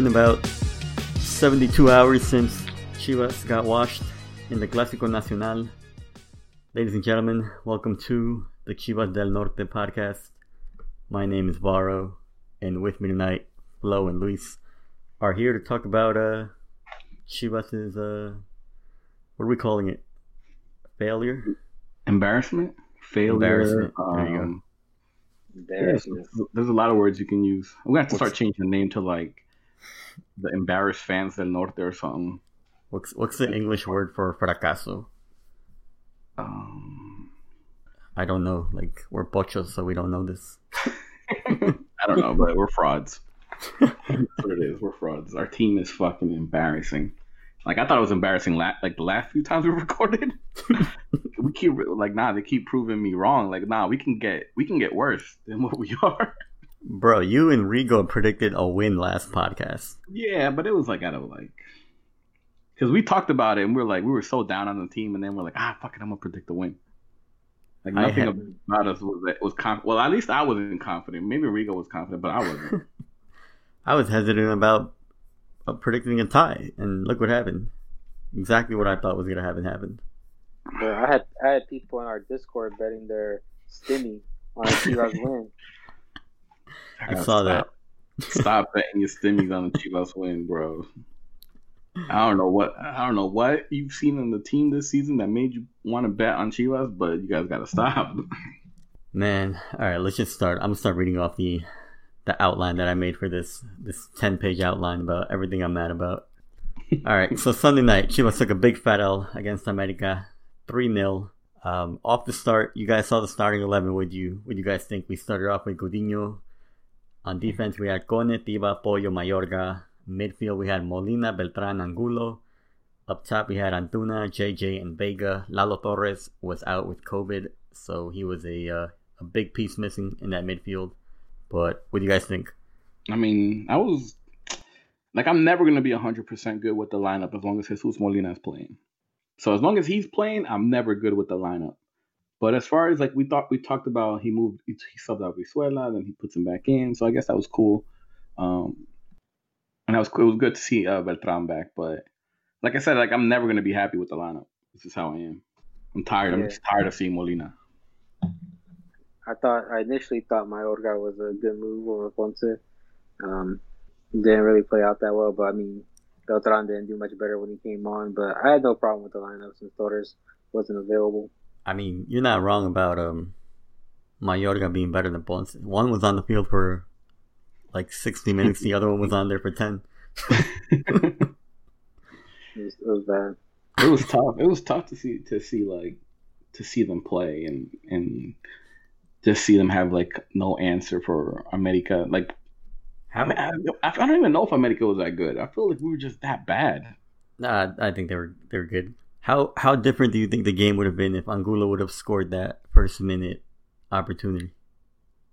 been about 72 hours since Chivas got washed in the Clásico Nacional. Ladies and gentlemen, welcome to the Chivas del Norte podcast. My name is Varo, and with me tonight, Flo and Luis are here to talk about uh, Chivas' uh, what are we calling it? Failure? Embarrassment? Failure. Embarrassment. There you go. um, Embarrassment. Yes, there's a lot of words you can use. We're gonna have to start changing the name to like the embarrassed fans del norte or something. What's what's the English word for fracaso? Um, I don't know. Like we're pochos, so we don't know this. I don't know, but we're frauds. That's what it is. We're frauds. Our team is fucking embarrassing. Like I thought it was embarrassing. La- like the last few times we recorded, we keep like nah. They keep proving me wrong. Like nah, we can get we can get worse than what we are. Bro, you and Rigo predicted a win last podcast. Yeah, but it was like out of like, because we talked about it and we were like, we were so down on the team, and then we're like, ah, fuck it, I'm gonna predict the win. Like nothing had- about us was was conf- well, at least I wasn't confident. Maybe Rigo was confident, but I wasn't. I was hesitant about uh, predicting a tie, and look what happened. Exactly what I thought was gonna happen happened. But I had I had people in our Discord betting their stimmy on a Chivas win. I saw that. Stop betting your stimmies on the Chivas win, bro. I don't know what I don't know what you've seen in the team this season that made you want to bet on Chivas, but you guys gotta stop. Man, all right, let's just start. I'm gonna start reading off the the outline that I made for this this 10 page outline about everything I'm mad about. All right, so Sunday night, Chivas took a big fat L against America, three 0 um, Off the start, you guys saw the starting eleven. Would you would you guys think we started off with Gudiño? On defense, we had Cone, Tiba, Pollo, Mayorga. Midfield, we had Molina, Beltran, Angulo. Up top, we had Antuna, JJ, and Vega. Lalo Torres was out with COVID, so he was a uh, a big piece missing in that midfield. But what do you guys think? I mean, I was like, I'm never gonna be hundred percent good with the lineup as long as Jesus Molina is playing. So as long as he's playing, I'm never good with the lineup. But as far as like we thought, we talked about, he moved, he, he subbed out Brizuela, then he puts him back in. So I guess that was cool. Um, and that was cool. It was good to see uh, Beltran back. But like I said, like I'm never gonna be happy with the lineup. This is how I am. I'm tired. I'm just tired of seeing Molina. I thought I initially thought Mayorga was a good move over Ponce. Um, didn't really play out that well, but I mean, Beltran didn't do much better when he came on. But I had no problem with the lineup since Torres wasn't available. I mean, you're not wrong about um Mayorga being better than Ponce. One was on the field for like 60 minutes, the other one was on there for 10. It was, it was bad. it was tough. It was tough to see to see like to see them play and and just see them have like no answer for America. Like I, mean, I, I don't even know if America was that good. I feel like we were just that bad. Nah, I think they were they were good. How how different do you think the game would have been if Angulo would have scored that first minute opportunity?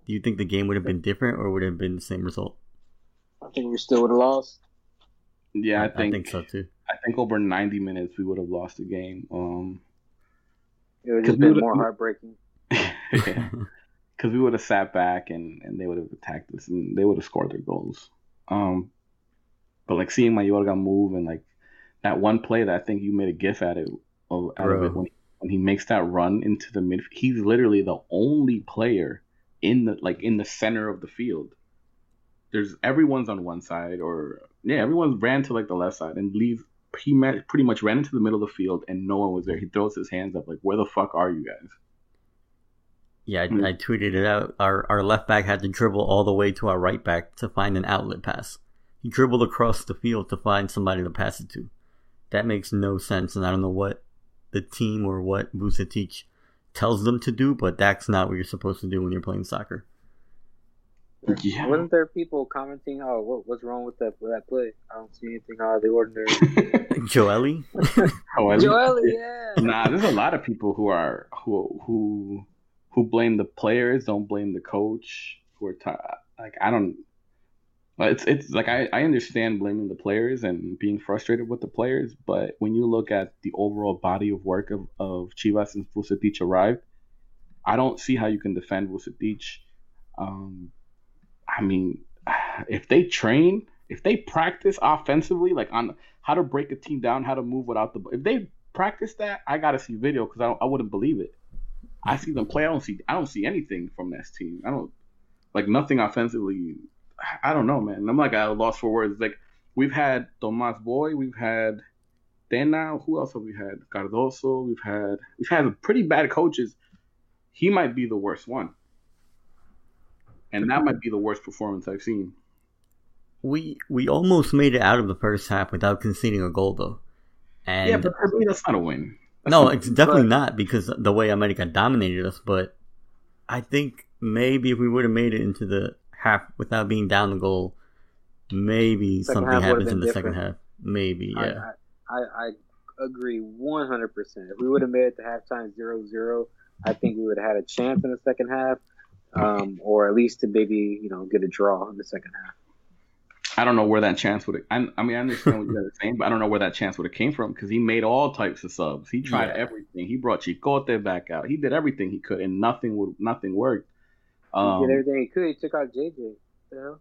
Do you think the game would have been different or would it have been the same result? I think we still would have lost. Yeah, I think I think so too. I think over ninety minutes we would have lost the game. Um, It would have been more heartbreaking. because we would have sat back and, and they would have attacked us and they would have scored their goals. Um, but like seeing Mayorga move and like that one play that I think you made a gif at it of, out of it when when he makes that run into the mid, he's literally the only player in the like in the center of the field. There's everyone's on one side or yeah, everyone ran to like the left side and leave. He met, pretty much ran into the middle of the field and no one was there. He throws his hands up like, "Where the fuck are you guys?" Yeah, I, Mm. I tweeted it out. Our our left back had to dribble all the way to our right back to find an outlet pass. He dribbled across the field to find somebody to pass it to. That makes no sense, and I don't know what the team or what Vucetich tells them to do, but that's not what you're supposed to do when you're playing soccer. Yeah. Wasn't there people commenting, "Oh, what, what's wrong with that with that play? I don't see anything out of the ordinary." Joely? However, Joel, yeah. nah, there's a lot of people who are who who who blame the players, don't blame the coach. Who are ti like I don't. It's it's like I, I understand blaming the players and being frustrated with the players, but when you look at the overall body of work of, of Chivas since Vucetich arrived, I don't see how you can defend Vucetich. Um, I mean, if they train If they practice offensively, like on how to break a team down, how to move without the, if they practice that, I gotta see video because I, I wouldn't believe it. I see them play. I don't see. I don't see anything from this team. I don't like nothing offensively. I don't know, man. I'm like I lost loss for words. Like we've had Tomas Boy, we've had Tena. Who else have we had? Cardoso. We've had we've had pretty bad coaches. He might be the worst one, and that might be the worst performance I've seen. We we almost made it out of the first half without conceding a goal, though. And yeah, but I mean, that's not a win. That's no, it's definitely but- not because the way America dominated us. But I think maybe if we would have made it into the half without being down the goal, maybe Second something happens in been the second half. Maybe, I- yeah. I, I, I agree 100%. If we would have made it to halftime 0 0, I think we would have had a chance in the second half, um, or at least to maybe, you know, get a draw in the second half. I don't know where that chance would. I, I mean, I understand what you guys are saying, but I don't know where that chance would have came from because he made all types of subs. He tried Yeah. everything. He brought Chicote back out. He did everything he could, and nothing would. Nothing worked. He Um, did everything he could. He took out JJ. The hell?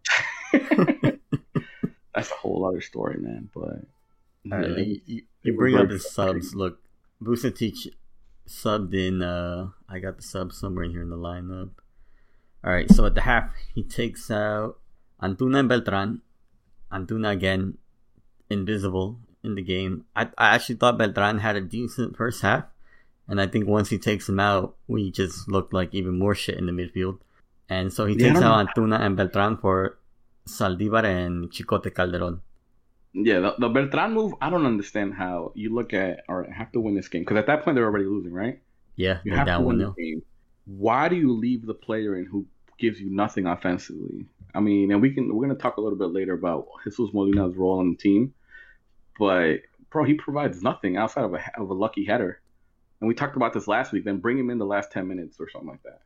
that's a whole other story, man. But All right, yeah, you, you, you bring up very the subs. Look, Vucetich subbed in. Uh, I got the sub somewhere in here in the lineup. All right, so at the half, he takes out Antuna and Beltran. Antuna again, invisible in the game. I, I actually thought Beltran had a decent first half, and I think once he takes him out, we just looked like even more shit in the midfield. And so he Yeah, takes out Antuna and Beltran for Saldivar and Chicote Calderon. yeah, the, the Beltran move. I don't understand how you look at. All right, I have to win this game because at that point they're already losing, right? Yeah, You have to win the game. Why do you leave the player in who gives you nothing offensively? I mean, and we can we're gonna talk a little bit later about Jesus Molina's role on the team, but bro, he provides nothing outside of a of a lucky header. And we talked about this last week. Then bring him in the last ten minutes or something like that.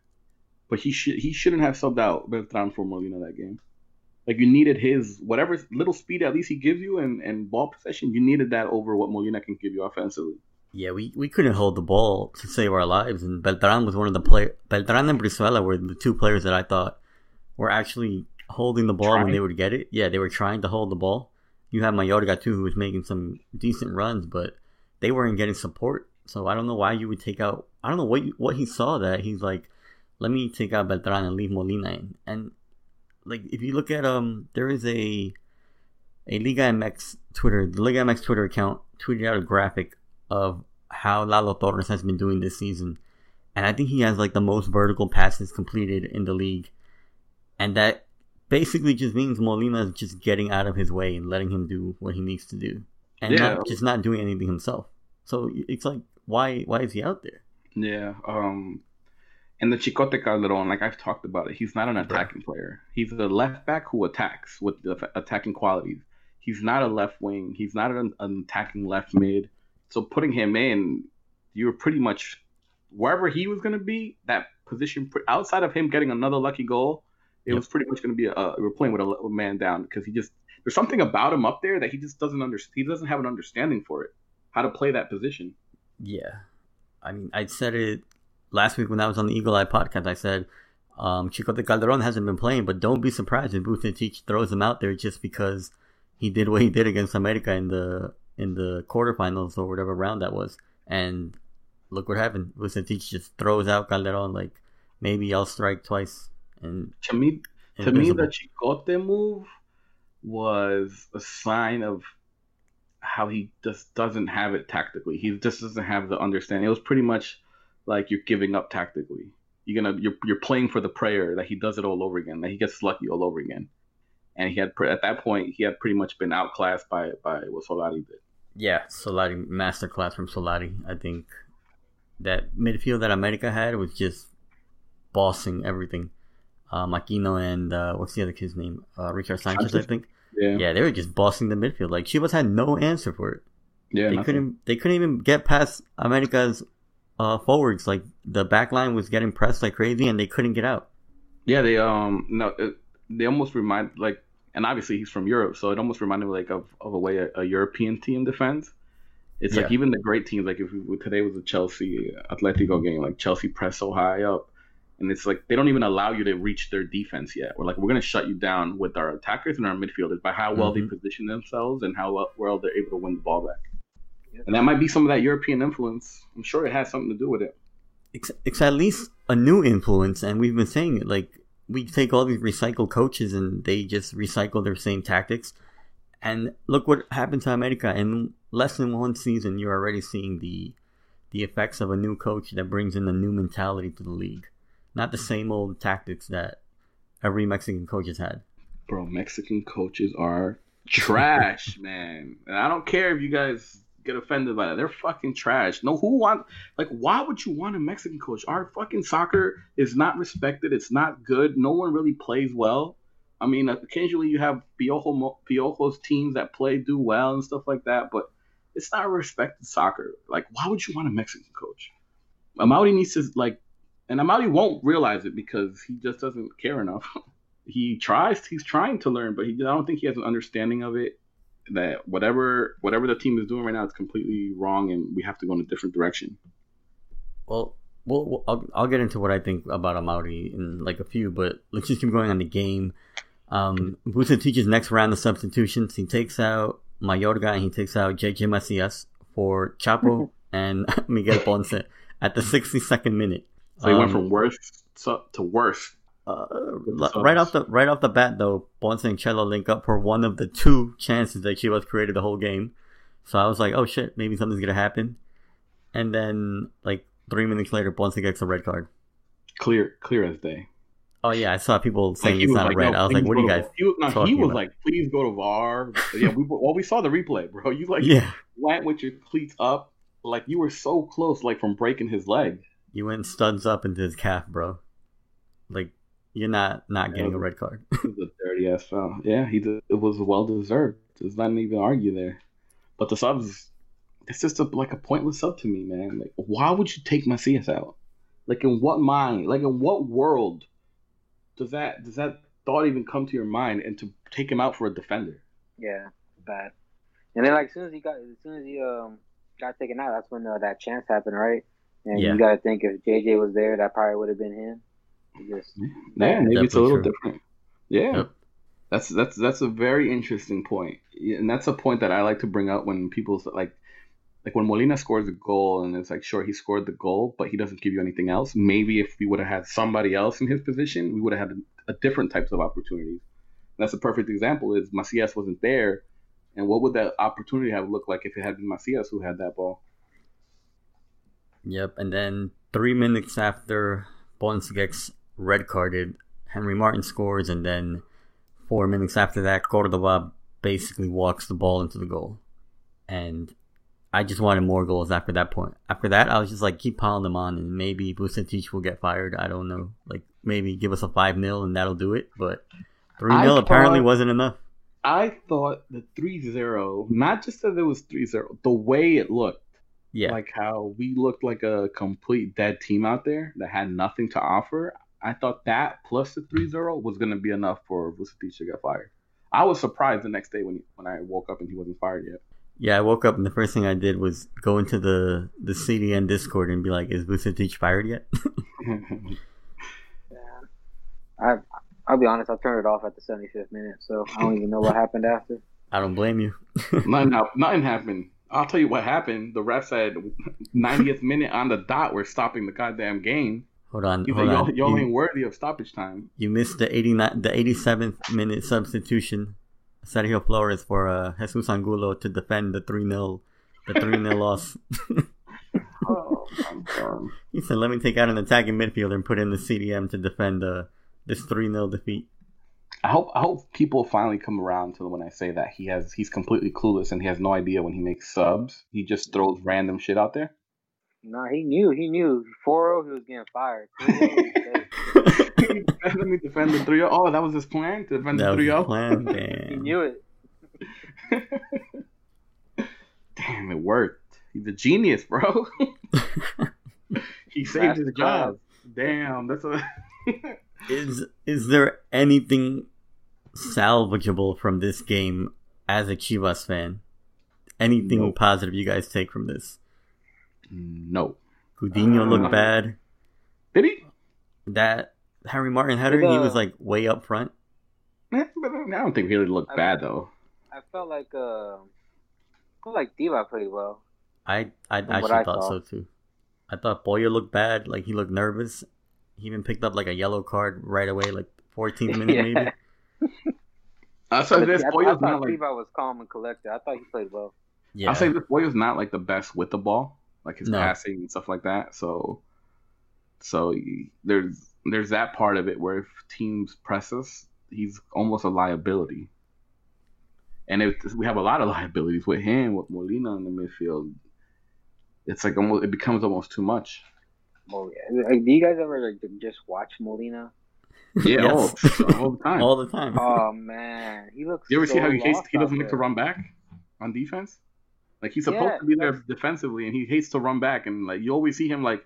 But he should he shouldn't have subbed out Beltran for Molina that game. Like you needed his whatever little speed at least he gives you and, and ball possession, you needed that over what Molina can give you offensively. Yeah, we, we couldn't hold the ball to save our lives, and Beltran was one of the play. Beltran and Brizuela were the two players that I thought were actually holding the ball when they would get it. Yeah, they were trying to hold the ball. You have Mayorga too, who was making some decent runs, but they weren't getting support. So I don't know why you would take out. I don't know what you, what he saw that he's like, let me take out Beltran and leave Molina in. And like if you look at um, there is a a Liga MX Twitter, the Liga MX Twitter account tweeted out a graphic of how Lalo Torres has been doing this season. And I think he has like the most vertical passes completed in the league. And that basically just means Molina is just getting out of his way and letting him do what he needs to do. And Yeah. not just not doing anything himself. So it's like why why is he out there? Yeah. Um, and the Chicote Calderon, like I've talked about it, he's not an attacking player. He's a left back who attacks with the attacking qualities. He's not a left wing. He's not an, an attacking left mid. So putting him in, you were pretty much wherever he was going to be. That position outside of him getting another lucky goal, it Yep. was pretty much going to be a, we're playing with a, a man down because he just there's something about him up there that he just doesn't understand. He doesn't have an understanding for it, how to play that position. Yeah. I mean, I said it last week when I was on the Eagle Eye podcast. I said, um, Chicote Calderon hasn't been playing, but don't be surprised if Vucetich throws him out there just because he did what he did against America in the in the quarterfinals or whatever round that was. And look what happened. Vucetich just throws out Calderon like, maybe I'll strike twice. And To me, to me, the Chicote move was a sign of how he just doesn't have it tactically. He just doesn't have the understanding. It was pretty much like you're giving up tactically. You're gonna you're you're playing for the prayer that he does it all over again. That he gets lucky all over again. And he had at that point he had pretty much been outclassed by by what Solari did. Yeah, Solari masterclass from Solari. I think that midfield that America had was just bossing everything. Um, Aquino and uh, what's the other kid's name? Uh, Richard Sanchez, I think. Yeah, Yeah, they were just bossing the midfield. Like Chivas had no answer for it. yeah. they nothing. couldn't. They couldn't even get past America's uh, forwards. Like the back line was getting pressed like crazy, and they couldn't get out. Yeah, they um no, it, they almost remind like, and obviously he's from Europe, so it almost reminded me like of, of a way a, a European team defends. It's like even the great teams, like if we, today was a Chelsea Atletico game, like Chelsea press so high up, and it's like they don't even allow you to reach their defense yet. We're like, we're gonna shut you down with our attackers and our midfielders by how well Mhm. they position themselves and how well they're able to win the ball back. And that might be some of that European influence. I'm sure it has something to do with it. it's, it's at least a new influence, and we've been saying it. Like we take all these recycled coaches, and they just recycle their same tactics. And look what happened to America in less than one season. You're already seeing the the effects of a new coach that brings in a new mentality to the league, not the same old tactics that every Mexican coach has had. Bro, Mexican coaches are trash, man. And I don't care if you guys get offended by that. They're fucking trash. No, who want like why would you want a Mexican coach? Our fucking soccer is not respected. It's not good. No one really plays well. I mean, occasionally you have Piojo, Piojo's teams that play do well and stuff like that, but it's not respected soccer. Like, why would you want a Mexican coach? Amaury needs to like, and Amaury won't realize it because he just doesn't care enough. he tries he's trying to learn but he i don't think he has an understanding of it that whatever whatever the team is doing right now is completely wrong and we have to go in a different direction Well, well, well I'll, I'll get into what I think about Amaury in like a few, but let's just keep going on the game. Um, teaches next round of substitutions, he takes out Mayorga and he takes out JJ Macias for Chapo and Miguel Ponce at the 62nd minute. so he went Um, from worst to to worst Uh, right off the right off the bat, though, Ponce and Cello link up for one of the two chances that Chivas created the whole game. So I was like, "Oh shit, maybe something's gonna happen." And then, like three minutes later, Ponce gets a red card. clear clear as day Oh yeah, I saw people saying he it's not like, a red. no, I was like, "What are you guys?" he was, no, he was about? like please go to var yeah we well we saw the replay bro you like Yeah, went with your cleats up like you were so close like from breaking his leg you went studs up into his calf, bro. Like you're not not getting a red card. It was a dirty ass foul. Yeah, he did, it was well deserved. There's not even argue there. But the subs, it's just a, like a pointless sub to me, man. Like, why would you take Macias out? Like, in what mind? Like, in what world does that does that thought even come to your mind? And to take him out for a defender? Yeah, bad. And then like as soon as he got, as soon as he um got taken out, that's when uh, that chance happened, right? And Yeah. you got to think if JJ was there, that probably would have been him. He Just Yeah, maybe it's a little true. different. Yeah. Yep. That's that's that's a very interesting point, and that's a point that I like to bring up when people like, like when Molina scores a goal, and it's like, sure, he scored the goal, but he doesn't give you anything else. Maybe if we would have had somebody else in his position, we would have had a, a different types of opportunities. And that's a perfect example. Is Macias wasn't there, and what would that opportunity have looked like if it had been Macias who had that ball? Yep, and then three minutes after Ponce gets red carded, Henry Martin scores, and then four minutes after that, Cordova basically walks the ball into the goal. And I just wanted more goals after that point. After that, I was just like, keep piling them on, and maybe Vucetich will get fired. I don't know. Like, maybe give us a 5 0 and that'll do it. But 3 I 0 apparently wasn't enough. I thought the 3-0, not just that it was 3-0, the way it looked. Yeah. like how we looked like a complete dead team out there that had nothing to offer. I thought that plus the 3-0 was going to be enough for Vucetich to get fired. I was surprised the next day when he, when I woke up and he wasn't fired yet. Yeah, I woke up and the first thing I did was go into the, the CDN Discord and be like, is Vucetich fired yet? yeah, I I'll be honest, I turned it off at the 75th minute, so I don't even know what happened after. I don't blame you. nothing, nothing happened. I'll tell you what happened. The ref said 90th minute on the dot, we're stopping the goddamn game. Hold on, He's hold like, on. y'all, y'all ain't worthy of stoppage time. you missed the 89, the 87th minute substitution. Sergio Flores for uh, Jesus Angulo to defend the 3 0 the 3 0 loss. Oh, he said, let me take out an attacking midfielder and put in the CDM to defend uh, this 3 0 defeat. I hope I hope people finally come around to when I say that he has he's completely clueless and he has no idea when he makes subs. He just throws random shit out there. No, he knew. He knew. 4 he was getting fired. 3-0, Let me defend the three. Oh. oh, that was his plan to defend that the was three the zero. plan. he knew it. Damn, it worked. He's a genius, bro. he saved his Masterclass. job. Damn, that's a. is is there anything salvageable from this game as a Chivas fan? Anything Nope. positive you guys take from this? No. Gudiño Uh, looked bad. Did he? that Henry Martin header, he was like way up front. Eh, I don't think he really looked I- bad though. I felt like uh, I felt like Diva played well. I I actually I thought saw. so too. I thought Boyer looked bad, like he looked nervous. He even picked up like a yellow card right away, like 14th minute Yeah. maybe. I'll say But this I, I thought not like Diva was calm and collected. I thought he played well. Yeah, I'll say this Boyer's not like the best with the ball, like his No. passing and stuff like that. So, so there's there's that part of it where if teams press us, he's almost a liability. And if we have a lot of liabilities with him, with Molina in the midfield, it's like almost it becomes almost too much. Oh yeah. Like, do you guys ever like, just watch Molina? Yeah, oh, Yes. oh, all the time. all the time. Oh man, he looks. you ever so see how he hates? He out doesn't like to run back on defense. Like he's supposed Yeah, to be there defensively, and he hates to run back. And like you always see him like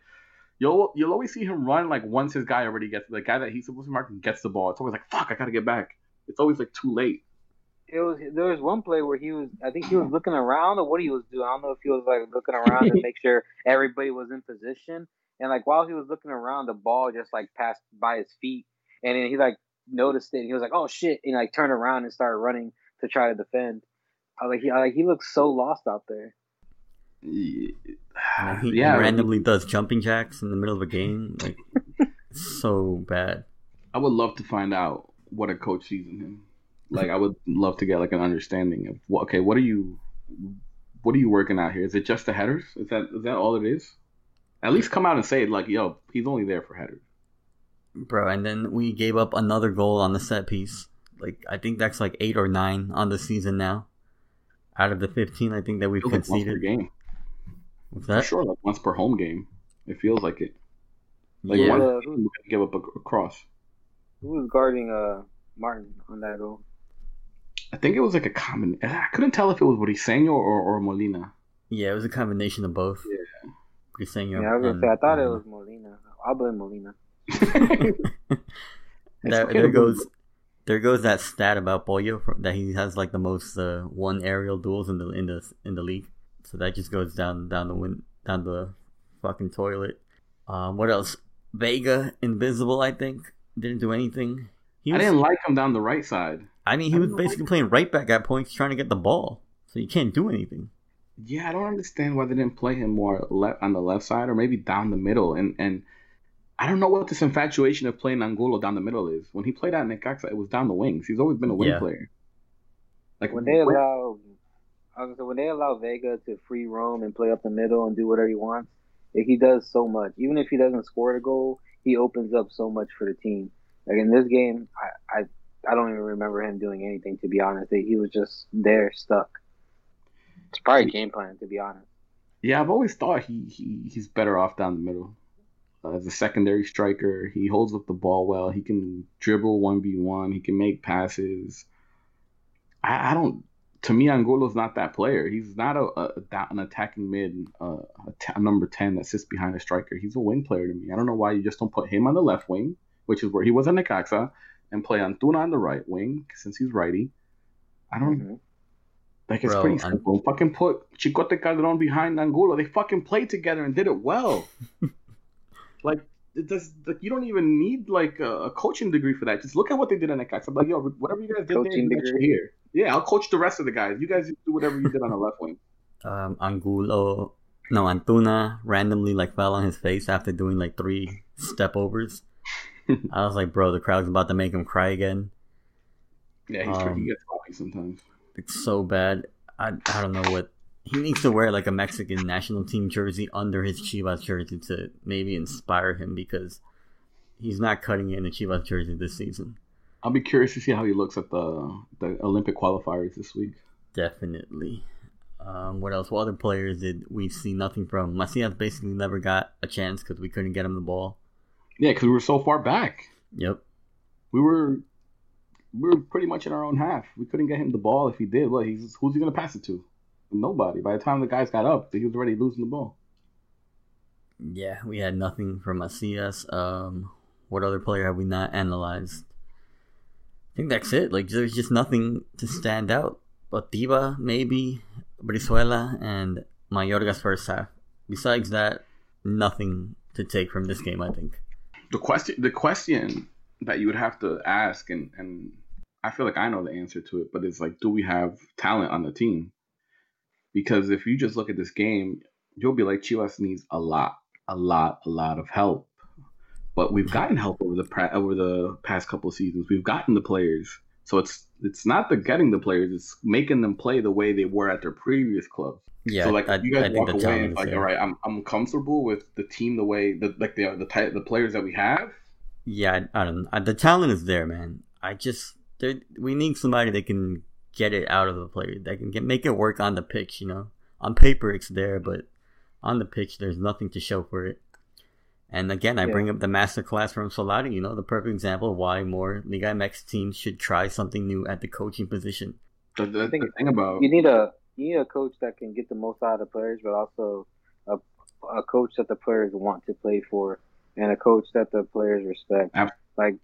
you'll you'll always see him run like once his guy already gets the guy that he's supposed to mark gets the ball. It's always like fuck, I gotta get back. It's always like too late. It was there was one play where he was I think he was looking around or what he was doing. I don't know if he was like looking around to make sure everybody was in position. And like while he was looking around, the ball just like passed by his feet, and then he like noticed it. And he was like, "Oh shit!" and like turned around and started running to try to defend. I like he I, like he looks so lost out there. Like, he, yeah, he randomly does jumping jacks in the middle of a game. Like so bad. I would love to find out what a coach sees in him. Like I would love to get like an understanding of what. Okay, what are you? What are you working out here? Is it just the headers? Is that is that all it is? At least come out and say it. Like, yo, he's only there for headers. Bro, and then we gave up another goal on the set piece. Like I think that's like eight or nine on the season now. Out of the fifteen, I think that we've Feels like once conceded. game. What's For that? sure, like once per home game. It feels like it. Like yeah, one Uh, team would give up a, a cross. Who was guarding uh Martin on that goal? I think it was like a common. I couldn't tell if it was Briseño or, or Molina. yeah, it was a combination of both. Yeah. Briseño Yeah, I was gonna and- say I thought it was Molina. I'll blame Molina. there, okay there goes there goes that stat about Boyo that he has like the most uh, one aerial duels in the in the in the league. So that just goes down down the win down the fucking toilet. Um, what else? Vega invisible. I think didn't do anything. He I didn't like him down the right side. I mean, he was basically playing right back at points, trying to get the ball. So you can't do anything. Yeah, I don't understand why they didn't play him more le- on the left side or maybe down the middle. And and I don't know what this infatuation of playing Angulo down the middle is. When he played at Necaxa, it was down the wings. He's always been a wing Yeah. player. Like when they when- allow, I was gonna say, when they allow Vega to free roam and play up the middle and do whatever he wants, he does so much. Even if he doesn't score the goal, he opens up so much for the team. Like in this game, I I, I don't even remember him doing anything. To be honest, he was just there stuck. It's probably game plan. To be honest, Yeah, I've always thought he, he he's better off down the middle. Uh, as a secondary striker, he holds up the ball well. He can dribble one v one. He can make passes. I, I don't. To me, Angulo's not that player. He's not a, a, a an attacking mid, uh, a, t- a number ten that sits behind a striker. He's a wing player to me. I don't know why you just don't put him on the left wing, which is where he was in Necaxa, and play Antuna on the right wing since he's righty. I don't Mhm. like it's Bro, pretty I'm- simple. Fucking put Chicote Calderon behind Angulo. They fucking played together and did it well. like it does. Like you don't even need like a, a coaching degree for that. Just look at what they did on in Necaxa. Like yo, whatever you guys did there, Coaching you guys degree. here. Yeah, I'll coach the rest of the guys. You guys do whatever you did on the left wing. Um, Angulo, no Antuna randomly like fell on his face after doing like three step overs. I was like, bro, the crowd's about to make him cry again. Yeah, he's pretty, Um, he gets sloppy sometimes. It's so bad. I I don't know what he needs to wear like a Mexican national team jersey under his Chivas jersey to maybe inspire him because he's not cutting it in the Chivas jersey this season. I'll be curious to see how he looks at the the Olympic qualifiers this week. Definitely. Um, what else? What other players did we see nothing from? Macias basically never got a chance because we couldn't get him the ball. Yeah, because we were so far back. Yep. We were we were pretty much in our own half. We couldn't get him the ball. If he did, what he's who's he gonna pass it to? Nobody. By the time the guys got up, he was already losing the ball. Yeah, we had nothing from Macias. Um, what other player have we not analyzed? I think that's it. Like, there's just nothing to stand out. But Diva, maybe, Brizuela, and Mayorga's first half. Besides that, nothing to take from this game, I think. the question the question that you would have to ask and and I feel like I know the answer to it, but it's like, do we have talent on the team? Because if you just look at this game, you'll be like, Chivas needs a lot, a lot, a lot of help. But we've gotten help over the over the past couple of seasons. We've gotten the players, so it's it's not the getting the players; it's making them play the way they were at their previous clubs. Yeah, so like I, you guys I walk away and like, all right, I'm I'm comfortable with the team the way the like the the type the players that we have. Yeah, I, I don't know. The talent is there, man. I just we need somebody that can get it out of the player, that can get make it work on the pitch. You know, on paper it's there, but on the pitch there's nothing to show for it. And again, I Yeah. bring up the masterclass from Solari. You know, the perfect example of why more Liga MX teams should try something new at the coaching position. The, the, think the thing about You need a you need a coach that can get the most out of the players, but also a a coach that the players want to play for, and a coach that the players respect. Ab- like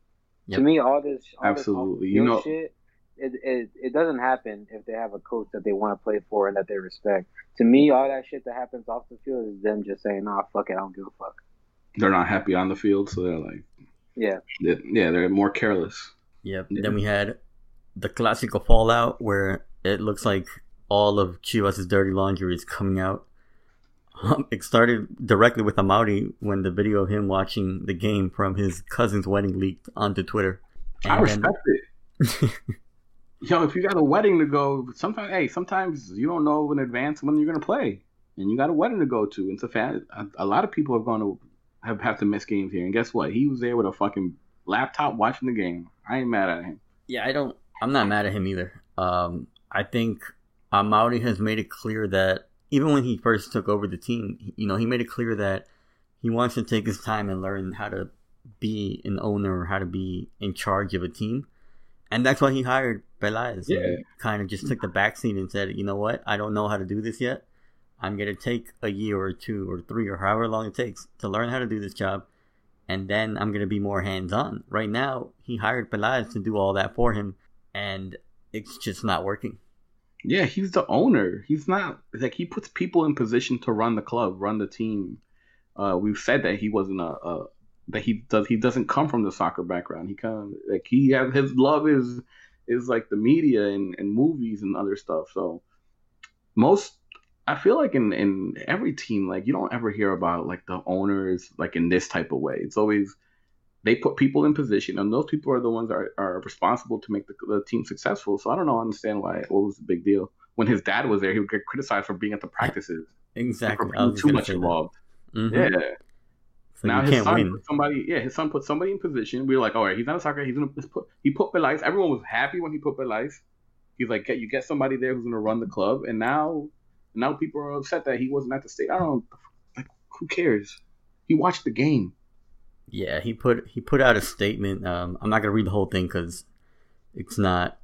Yep. to me, all this all Absolutely. this You off-the-field know- shit. It, it it doesn't happen if they have a coach that they want to play for and that they respect. To me, all that shit that happens off the field is them just saying, "Nah, fuck it, I don't give a fuck." they're not happy on the field, so they're like, Yeah, yeah, yeah, they're more careless. Yep. Yeah. Then we had the classical fallout where it looks like all of Chivas' dirty laundry is coming out. Um, it started directly with Amaury when the video of him watching the game from his cousin's wedding leaked onto Twitter. I And then- respect it. Yo, if you got a wedding to go, sometimes hey, sometimes you don't know in advance when you're gonna play, and you got a wedding to go to. And it's a. A, lot of people have gone to have have to miss games here, and guess what? He was there with a fucking laptop watching the game. I ain't mad at him. Yeah, I don't. I'm not mad at him either. Um, I think Amaury has made it clear that even when he first took over the team, you know, he made it clear that he wants to take his time and learn how to be an owner or how to be in charge of a team, and that's why he hired Peláez. He kind of just took the backseat and said, you know what, I don't know how to do this yet. I'm gonna take a year or two or three or however long it takes to learn how to do this job and then I'm gonna be more hands on. Right now, he hired Peláez to do all that for him, and it's just not working. Yeah, he's the owner. He's not like he puts people in position to run the club, run the team. Uh, we've said that he wasn't a, a that he does he doesn't come from the soccer background. He kind of like he has his love is is like the media and, and movies and other stuff. So most I feel like in in every team like you don't ever hear about like the owners like in this type of way. It's always they put people in position, and those people are the ones that are, are responsible to make the, the team successful. So I don't know, I understand why what was the big deal when his dad was there. He would get criticized for being at the practices, Exactly. for being too much involved. Mhm. Yeah. So now his can't son win. put somebody, yeah, his son put somebody in position. We were like, all right, he's not a soccer. He's gonna put. He put Peláez. Everyone was happy when he put Peláez. He's like, get you get somebody there who's gonna run the club, and now, now people are upset that he wasn't at the state. I don't know, like, who cares? He watched the game. Yeah, he put he put out a statement. Um, I'm not gonna read the whole thing because it's not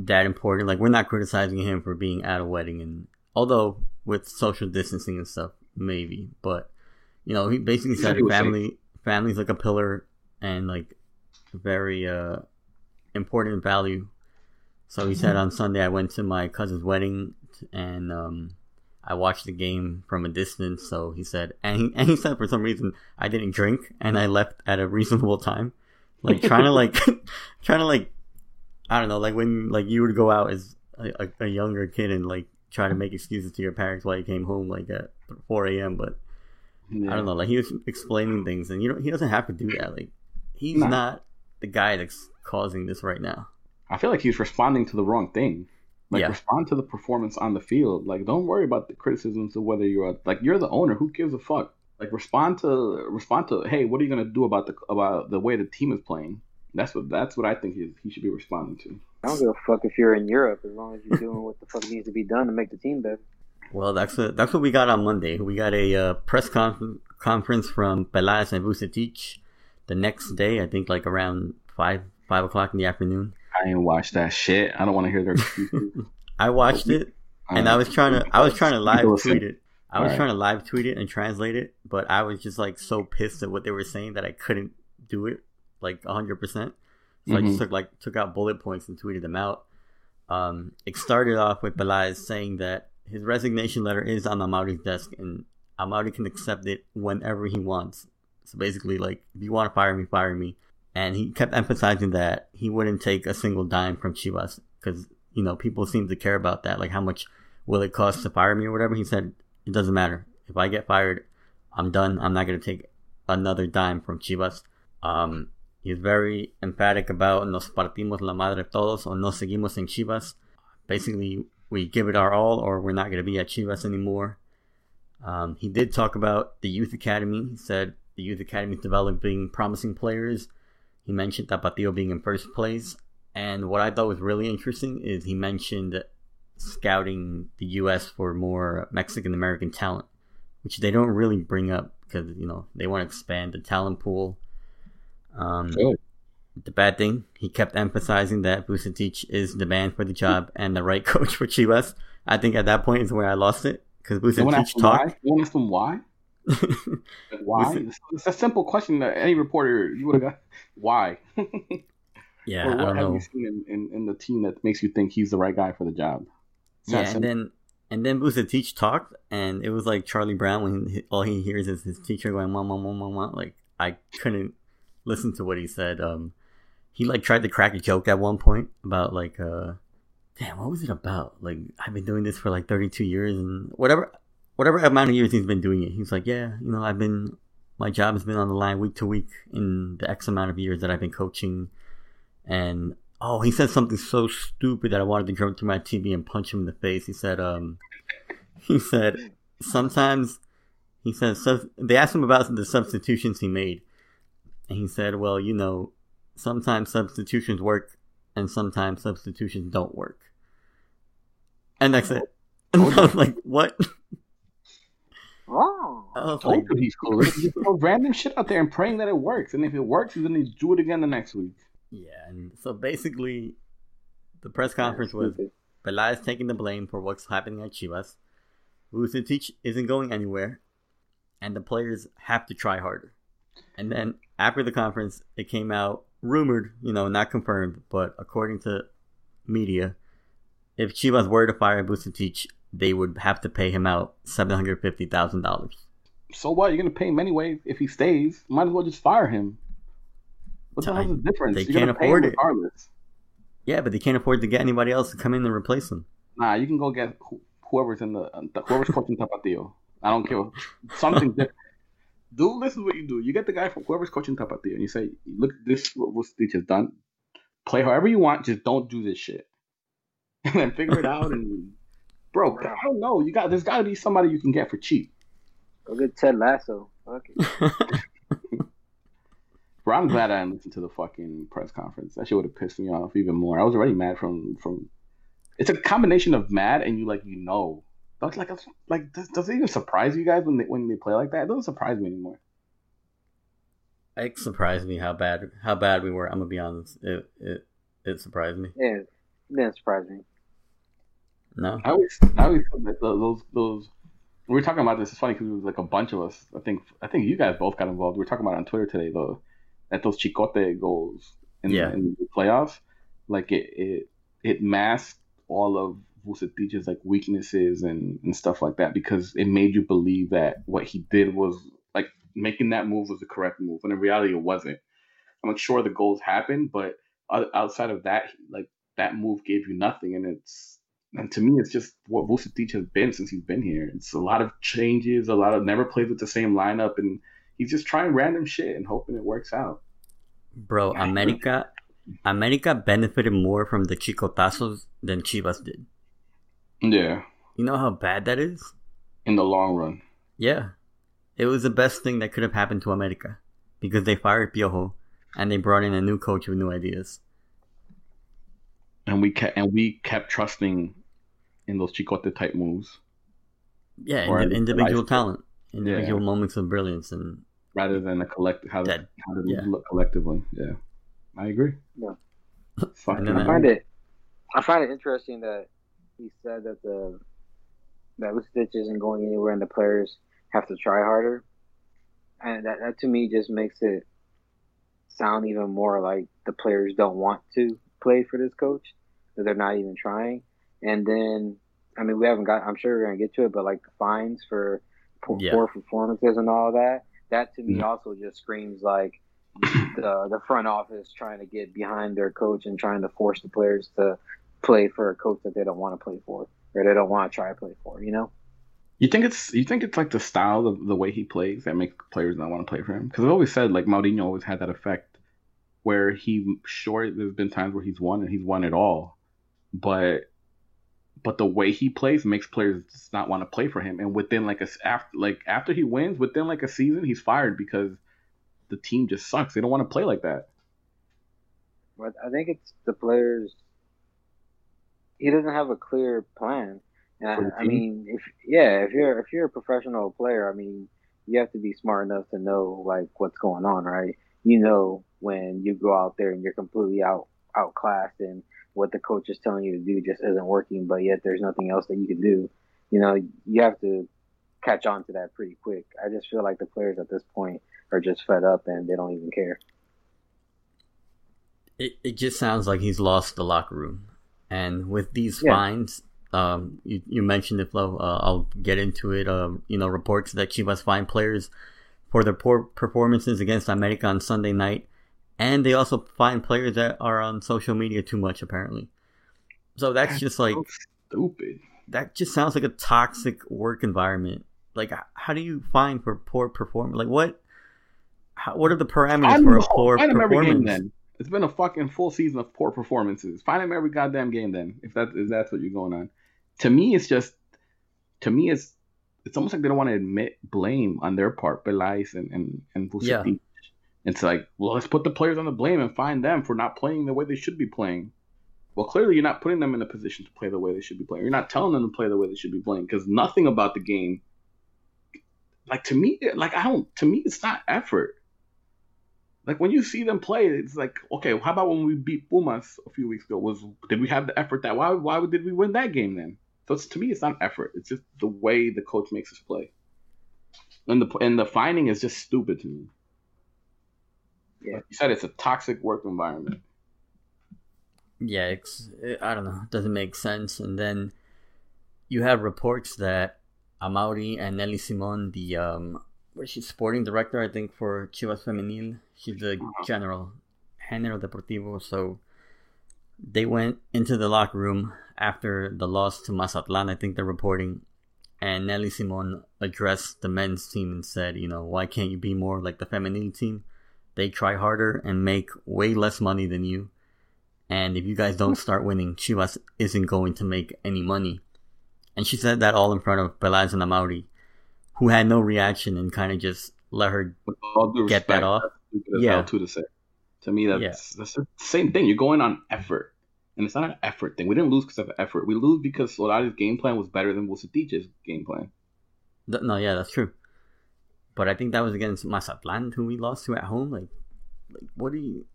that important. Like we're not criticizing him for being at a wedding, and although with social distancing and stuff, maybe, but you know, he basically said He was safe. family family's like a pillar and like very uh important value. So he said on Sunday I went to my cousin's wedding and um I watched the game from a distance. So he said, and he, and he said for some reason I didn't drink and I left at a reasonable time, like trying to like trying to like I don't know, like when like you would go out as a, a, a younger kid and like try to make excuses to your parents why you came home like at 4 a.m. But I don't know, like he was explaining things, and you know he doesn't have to do that. Like he's No. not the guy that's causing this right now. I feel like he's responding to the wrong thing. Like Yeah. respond to the performance on the field. Like don't worry about the criticisms of whether you're a, like you're the owner. Who gives a fuck? Like respond to respond to hey, what are you gonna do about the about the way the team is playing? That's what that's what I think he, he should be responding to. I don't give a fuck if you're in Europe as long as you're doing what the fuck needs to be done to make the team better. Well, that's what, that's what we got on Monday. We got a uh, press conf- conference from Peláez and Vucetich the next day. I think like around five five o'clock in the afternoon. I ain't watched that shit. I don't want to hear their excuses. I watched it and I was trying to I was trying to live tweet it. I was Alright. trying to live tweet it and translate it, but I was just like so pissed at what they were saying that I couldn't do it like hundred percent. So I Mhm. just took like took out bullet points and tweeted them out. Um, it started off with Peláez saying that his resignation letter is on Amaury's desk and Amaury can accept it whenever he wants. So basically, like, if you want to fire me, fire me. And he kept emphasizing that he wouldn't take a single dime from Chivas because, you know, people seem to care about that. Like, how much will it cost to fire me or whatever? He said, it doesn't matter. If I get fired, I'm done. I'm not going to take another dime from Chivas. Um, he's very emphatic about nos partimos la madre todos o no seguimos en Chivas. Basically, we give it our all or we're not going to be at Chivas anymore. Um, he did talk about the youth academy. He said the youth academy is developing promising players. He mentioned that Tapatio being in first place. And what I thought was really interesting is he mentioned scouting the U.S. for more Mexican American talent, which they don't really bring up because you know they want to expand the talent pool. Um, Good. The bad thing, he kept emphasizing that Vucetich is the man for the job and the right coach for Chivas. I think at that point is where I lost it because You want to Vucetich ask them why? talked. You want to ask them why? Why? It's, it's a simple question that any reporter you would have got. Why? yeah, or I what don't have know. you seen in, in, in the team that makes you think he's the right guy for the job? It's Yeah, and then and then Vucetich talked, and it was like Charlie Brown when he, all he hears is his teacher going "mom, mom, mom, mom, mom." Like I couldn't listen to what he said. Um, he like tried to crack a joke at one point about like, uh, damn, what was it about? Like I've been doing this for like 32 years, and whatever, whatever amount of years he's been doing it, he's like, yeah, you know, I've been, my job has been on the line week to week in the X amount of years that I've been coaching, and Oh, he said something so stupid that I wanted to jump to my TV and punch him in the face. He said, um, he said, sometimes, he said, sub- they asked him about the substitutions he made. And he said, well, you know, sometimes substitutions work and sometimes substitutions don't work. And that's it. And I was like, what? Oh, I Told like, you he's cool. He just throw random shit out there and praying that it works. And if it works, he's gonna do it again the next week. yeah. And so basically, the press conference was Stupid. Peláez taking the blame for what's happening at Chivas. Vucetich isn't going anywhere, and the players have to try harder. And then after the conference, it came out rumored, you know, not confirmed, but according to media, if Chivas were to fire Vucetich, they would have to pay him out seven hundred fifty thousand dollars. So what? You're gonna pay him anyway if he stays. Might as well just fire him. What the hell's the difference? they You're can't pay him afford it. regardless. Yeah, but they can't afford to get anybody else to come in and replace him. Nah, you can go get whoever's in the uh, whoever's coaching Tapatio. I don't care. Something different. Dude, this is what you do. You get the guy from whoever's coaching Tapatio, and you say, "Look, this is what Vucetich has done. Play however you want. Just don't do this shit." And then figure it out. And bro, I don't know. You got there's got to be somebody you can get for cheap. Go get Ted Lasso. Fuck it. Bro, I'm glad I didn't listen to the fucking press conference. That shit would have pissed me off even more. I was already mad from from. It's a combination of mad and you like you know. That's like like does, does it even surprise you guys when they when they play like that? It doesn't surprise me anymore. it surprised me how bad how bad we were. I'm gonna be honest. It it it surprised me. Yeah, it didn't surprise me. No. I always I always feel that those those we were talking about this. It's funny because it was like a bunch of us. I think I think you guys both got involved. We were talking about it on Twitter today though. That those chicote goals in, Yeah. in the playoffs, like it it it masked all of Vucetich's like weaknesses and and stuff like that because it made you believe that what he did was like making that move was the correct move, when in reality it wasn't. I'm like sure the goals happened, but outside of that, like that move gave you nothing, and it's and to me, it's just what Vucetich has been since he's been here. It's a lot of changes, a lot of never plays with the same lineup, and he's just trying random shit and hoping it works out. Bro, America America benefited more from the chicotazos than Chivas did. Yeah, You know how bad that is? in the long run. Yeah. It was the best thing that could have happened to America. Because they fired Piojo and they brought in a new coach with new ideas. And we kept and we kept trusting in those chicote type moves Yeah, Or indi- individual talent. Individual Yeah. moments of brilliance and rather than a collective how, That- how to yeah. look collectively. Yeah, I agree. Yeah. Fucking And then I find it, I find it interesting that he said that the that Vucetich isn't going anywhere and the players have to try harder, and that, that to me just makes it sound even more like the players don't want to play for this coach, that they're not even trying. And then, I mean, we haven't got. I'm sure we're gonna get to it, but like the fines for poor, Yeah. poor performances and all that. that to me Mm. also just screams like the the front office trying to get behind their coach and trying to force the players to play for a coach that they don't want to play for or they don't want to try to play for. You know? You think it's you think it's like the style of the way he plays that makes players not want to play for him? Because I've always said like Mourinho always had that effect where he sure there's been times where he's won and he's won it all, but but the way he plays makes players just not want to play for him. And within like a after like after he wins within like a season he's fired because the team just sucks. They don't want to play like that. But I think it's the players. He doesn't have a clear plan. And For the I mean, if yeah, if you're if you're a professional player, I mean, you have to be smart enough to know like what's going on, right? You know when you go out there and you're completely out outclassed and what the coach is telling you to do just isn't working, but yet there's nothing else that you can do. You know, you have to catch on to that pretty quick. I just feel like the players at this point are just fed up and they don't even care. It it just sounds like he's lost the locker room, and with these Yeah. fines, um, you you mentioned it, Flo. Uh, I'll get into it. Um, you know, reports that Chivas fined players for their poor performances against America on Sunday night, and they also find players that are on social media too much, apparently. So that's just like So stupid. that. Just sounds like a toxic work environment. Like, how do you fine for poor performance? Like, what? How, what are the parameters Find for a poor find him every game performance? It's been a fucking full season of poor performances. Find him every goddamn game then, if that if that's what you're going on. To me, it's just to me it's it's almost like they don't want to admit blame on their part, Peláez and and and Yeah. It's like, well, let's put the players on the blame and find them for not playing the way they should be playing. Well, clearly you're not putting them in a position to play the way they should be playing. You're not telling them to play the way they should be playing because nothing about the game, like to me, like I don't. To me, it's not effort. Like when you see them play, it's like, okay, how about when we beat Pumas a few weeks ago? Was did we have the effort that why why did we win that game then? So it's, to me, it's not effort. It's just the way the coach makes us play, and the and the finding is just stupid to me. Yeah. Like you said it's a toxic work environment. yeah, it's, I don't know, it doesn't make sense. And then you have reports that Amaury and Nelly Simon, the um, what is she, sporting director, I think for Chivas Femenil, she's the uh-huh. general, general deportivo. So they went into the locker room after the loss to Mazatlan. I think they're reporting, and Nelly Simon addressed the men's team and said, you know, why can't you be more like the feminine team? They try harder and make way less money than you. And if you guys don't start winning, Chivas isn't going to make any money. And she said that all in front of Peláez and Amaury, who had no reaction and kind of just let her With all due get that off. Yeah. to say. To me, that's that's the same thing. You're going on effort, and it's not an effort thing. We didn't lose because of effort. We lose because Solari's game plan was better than Vucetich's game plan. No, yeah, that's true. But I think that was against Mazatlan, who we lost to at home. Like, like what do you?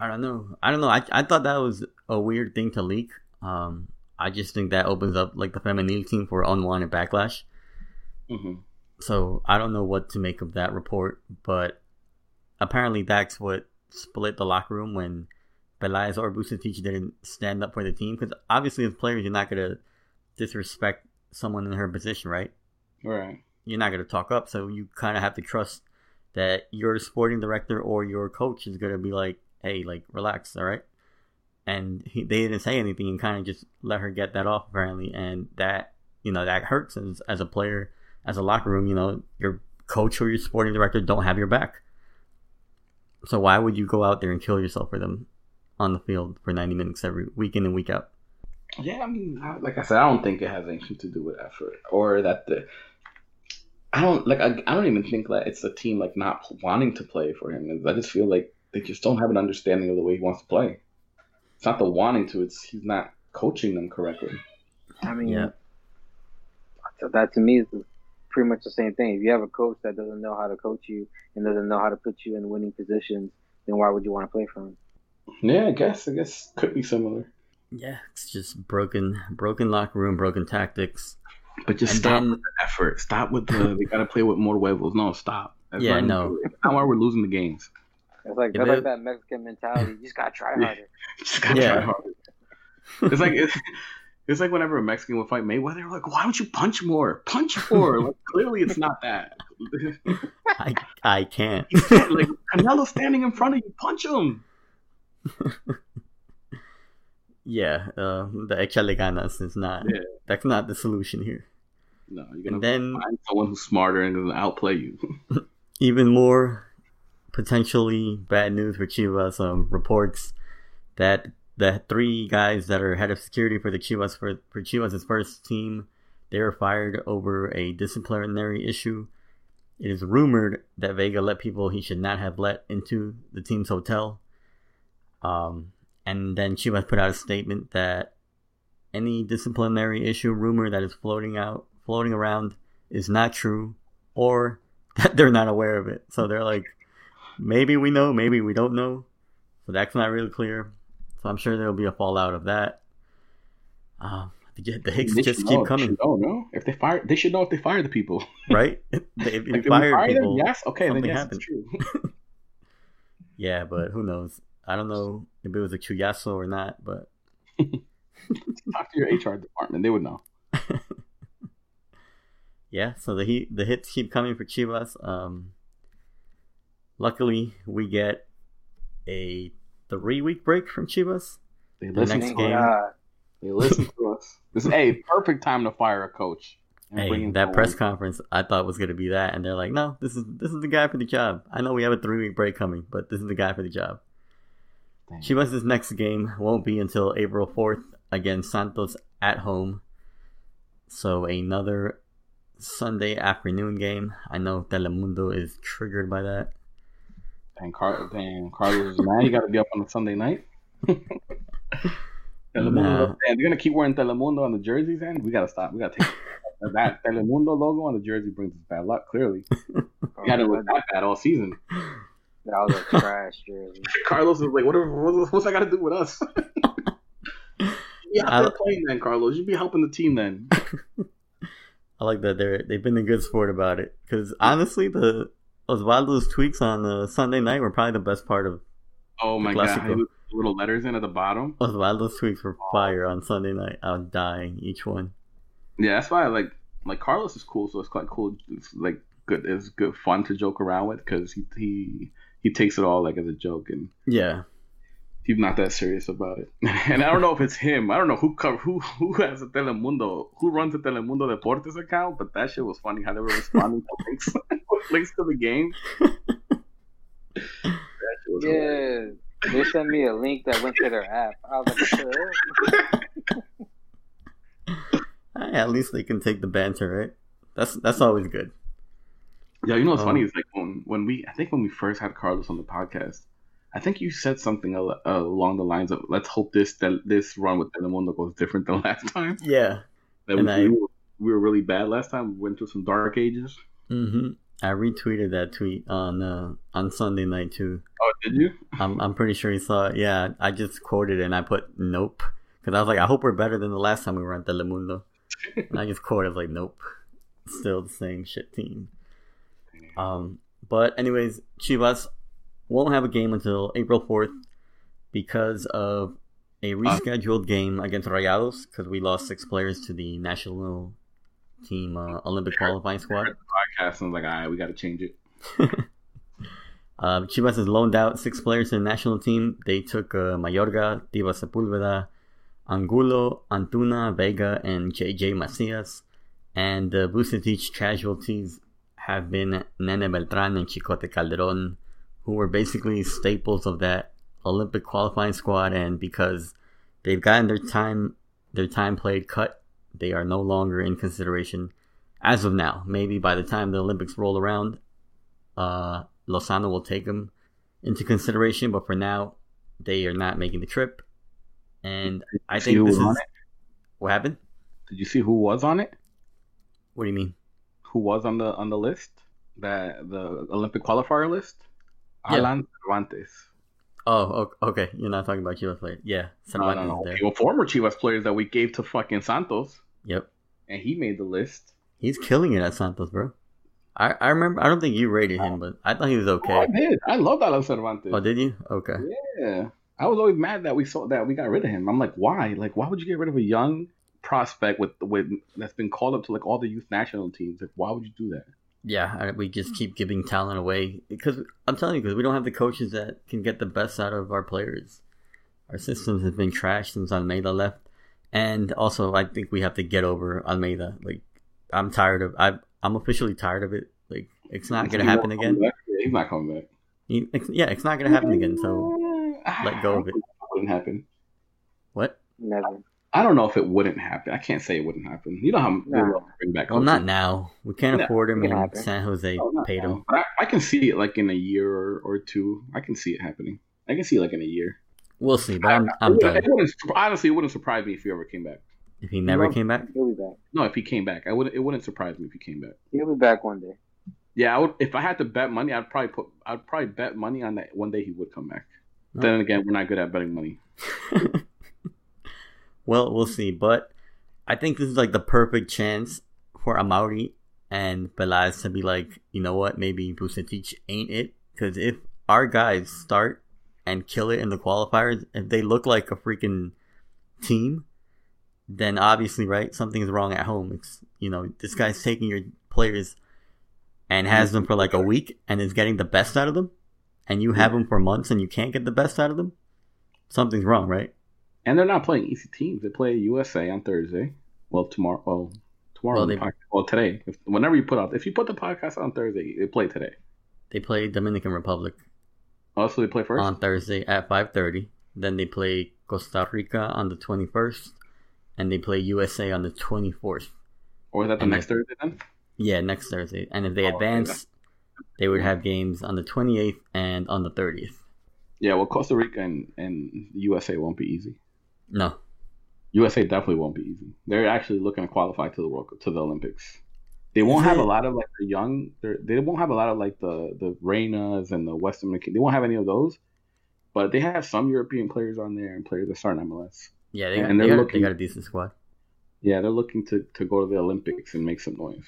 I don't know. I don't know. I I thought that was a weird thing to leak. Um, I just think that opens up like the feminine team for unwanted backlash. hmm So I don't know what to make of that report, but apparently that's what split the locker room when Peláez or Vucetich didn't stand up for the team. Because obviously, as players, you're not gonna disrespect someone in her position, right? Right. you're not going to talk up. So you kind of have to trust that your sporting director or your coach is going to be like, hey, like, relax, all right? And he, they didn't say anything and kind of just let her get that off, apparently. And that, you know, that hurts as, as a player, as a locker room, you know, your coach or your sporting director don't have your back. So why would you go out there and kill yourself for them on the field for 90 minutes every week in and week out? Yeah, I mean, I- like I said, I don't think it has anything to do with effort or that the. I don't like. I, I don't even think that it's the team like not wanting to play for him. I just feel like they just don't have an understanding of the way he wants to play. It's not the wanting to. It's he's not coaching them correctly. I mean, Yeah. so that to me is pretty much the same thing. If you have a coach that doesn't know how to coach you and doesn't know how to put you in winning positions, then why would you want to play for him? Yeah, I guess. I guess could be similar. Yeah, it's just broken, broken locker room, broken tactics. But just And stop then- with the effort. Stop with the. they gotta play with more huevos. No, stop. That's Yeah, not- no. That's not why we're losing the games. It's like Yeah, that's but- like that Mexican mentality. You just gotta try Yeah. harder. Just gotta Yeah. try harder. It's like it's, it's like whenever a Mexican would fight Mayweather, like, why don't you punch more? Punch more. like, clearly, it's not that. I I can't. Can't, like Canelo standing in front of you, punch him. yeah, uh, the échale ganas is not. Yeah. That's not the solution here. No, you're gonna And then find someone who's smarter and gonna outplay you. even more potentially bad news for Chivas. Um, reports that the three guys that are head of security for the Chivas for for Chivas' first team, they were fired over a disciplinary issue. It is rumored that Vega let people he should not have let into the team's hotel. Um, and then Chivas put out a statement that any disciplinary issue rumor that is floating out, floating around, is not true, or that they're not aware of it. So they're like, maybe we know, maybe we don't know. So that's not really clear. So I'm sure there'll be a fallout of that. Um, the, the hits just keep know, coming, Oh no! If they fire, they should know if they fire the people. right? if you Like, we fire fire them? people, Yes. Okay, then yes, happened. it's true. yeah, but who knows? I don't know if it was a chuyazo or not, but Talk to your HR department; they would know. yeah. So the heat, the hits keep coming for Chivas. Um, luckily, we get a three week break from Chivas. They The listen next to game- us. God. They listen to us. This is a perfect time to fire a coach. Hey, that press conference I thought was gonna be that, and they're like, "No, this is this is the guy for the job." I know we have a three week break coming, but this is the guy for the job. Damn. Chivas' next game won't be until April fourth against Santos at home. So another Sunday afternoon game. I know Telemundo is triggered by that. Damn, Car- damn Carlos is mad. You got to be up on a Sunday night. Telemundo, Nah. and they're gonna keep wearing Telemundo on the jerseys, and we gotta stop. We gotta take that Telemundo logo on the jersey brings us bad luck. Clearly, we had it look that bad all season. That was a trash jersey. Carlos is like, what? What's, what's that got to do with us? yeah, I- they're playing then, Carlos. You'd be helping the team then. I like that they're they've been a good sport about it. Because honestly, the Osvaldo's tweets on uh, Sunday night were probably the best part of Oh my god, Clásico. how he put little letters in at the bottom. Osvaldo's tweets were fire on Sunday night. I was dying each one. Yeah, that's why I like like Carlos is cool, so it's quite cool. It's like good. It's good fun to joke around with because he he he takes it all like as a joke and Yeah, he's not that serious about it. and I don't know if it's him. I don't know who cover who who has a Telemundo who runs a Telemundo Deportes account, but that shit was funny how they were responding to links links to the game. That hilarious. Yeah, they sent me a link that went to their app. I was like, what the hell? Eh, at least they can take the banter, right? That's that's always good. Yeah, you know what's Oh. funny is like when when we I think when we first had Carlos on the podcast, I think you said something al- uh, along the lines of "Let's hope this that this run with Telemundo goes different than last time." Yeah. That And we, I- we, were, we were really bad last time. We went through some dark ages. hmm I retweeted that tweet on uh, on Sunday night too. Oh, did you? I'm I'm pretty sure he saw it. Yeah, I just quoted it and I put nope because I was like, I hope we're better than the last time we were at Telemundo. and I just quoted like, nope, still the same shit team. Um, but anyways, Chivas won't have a game until April fourth because of a rescheduled game against Rayados because we lost six players to the national team uh, Olympic qualifying squad. Podcast and I was like, all right, we got to change it. Um, Chivas has loaned out six players to the national team. They took uh, Mayorga, Tiba Sepulveda, Angulo, Antuna, Vega, and JJ Macias. And the Vucetich casualties have been Nene Beltran and Chicote Calderon, who were basically staples of that Olympic qualifying squad. And because they've gotten their time, their time played cut, they are no longer in consideration as of now. Maybe by the time the Olympics roll around, uh, Lozano will take them into consideration, but for now, they are not making the trip. And I think this is what happened. Did you see who was on it? What do you mean? Who was on the on the list? That the Olympic qualifier list? Yeah. Alan Cervantes. Oh, okay. You're not talking about Chivas players. Yeah, No, Cervantes no, no. there. Well, former Chivas players that we gave to fucking Santos, Yep, and he made the list. he's killing it at Santos, bro. I I remember. I don't think you rated him, but I thought he was Oh, I okay. did. I loved Alan Cervantes. Oh, did you? Okay. Yeah, I was always mad that we saw that we got rid of him. I'm like, why? Like, why would you get rid of a young prospect with with that's been called up to like all the youth national teams? Like, why would you do that? Yeah, we just keep giving talent away because I'm telling you, because we don't have the coaches that can get the best out of our players. Our systems have been trashed since Almeyda left, and also I think we have to get over Almeyda. Like, I'm tired of. I I'm officially tired of it. Like, it's not gonna He happen again. back. Yeah, he's not coming back. He- it's- yeah, it's not gonna happen again. So let go of it. Wouldn't happen. what? Never. I don't know if it wouldn't happen. I can't say it wouldn't happen. You know how they Nah. will bring back. Well, coaches. not now. We can't Yeah, afford him, it and. San Jose Oh, not paid now. him. But I, I can see it like in a year or, or two. I can see it happening. I can see it like in a year. We'll see, but I'm I'm wouldn't- done. it wouldn't- honestly, it wouldn't surprise me if he ever came back. If he never won't. came back, He'll be back. No, if he came back, I would. It wouldn't surprise me if he came back. He'll be back one day. Yeah, I would. If I had to bet money, I'd probably put. I'd probably bet money on that one day he would come back. No. Then again, we're not good at betting money. well, we'll see. But I think this is like the perfect chance for Amaury and Peláez to be like, you know what, maybe Vucetich ain't it. Because if our guys start and kill it in the qualifiers, if they look like a freaking team, then obviously, right, something's wrong at home. It's you know, this guy's taking your players and has them for like a week and is getting the best out of them, and you have them for months and you can't get the best out of them. Something's wrong, right? And they're not playing easy teams. They play USA on Thursday. Well, tomorrow. Well, tomorrow. Well, Well, they- well today. If, whenever you put out, if you put the podcast on Thursday, they play today. They play Dominican Republic Oh, so they play first. on Thursday at 5:30. Then they play Costa Rica on the 21st, and they play USA on the 24th. or is that the and next Thursday then? Yeah, next Thursday. And if they Oh, okay. advance, they would have games on the 28th and on the 30th. Yeah. Well, Costa Rica and, and USA won't be easy. No, USA definitely won't be easy. They're actually looking to qualify to the World to the Olympics. They won't have a lot of like the young. they're- won't have a lot of like the the Reynas and the Weston. McKin- They won't have any of those, but they have some European players on there and players that start in MLS. yeah, they, And they, they're got, looking- they got a decent squad. Yeah, they're looking to, to go to the Olympics and make some noise.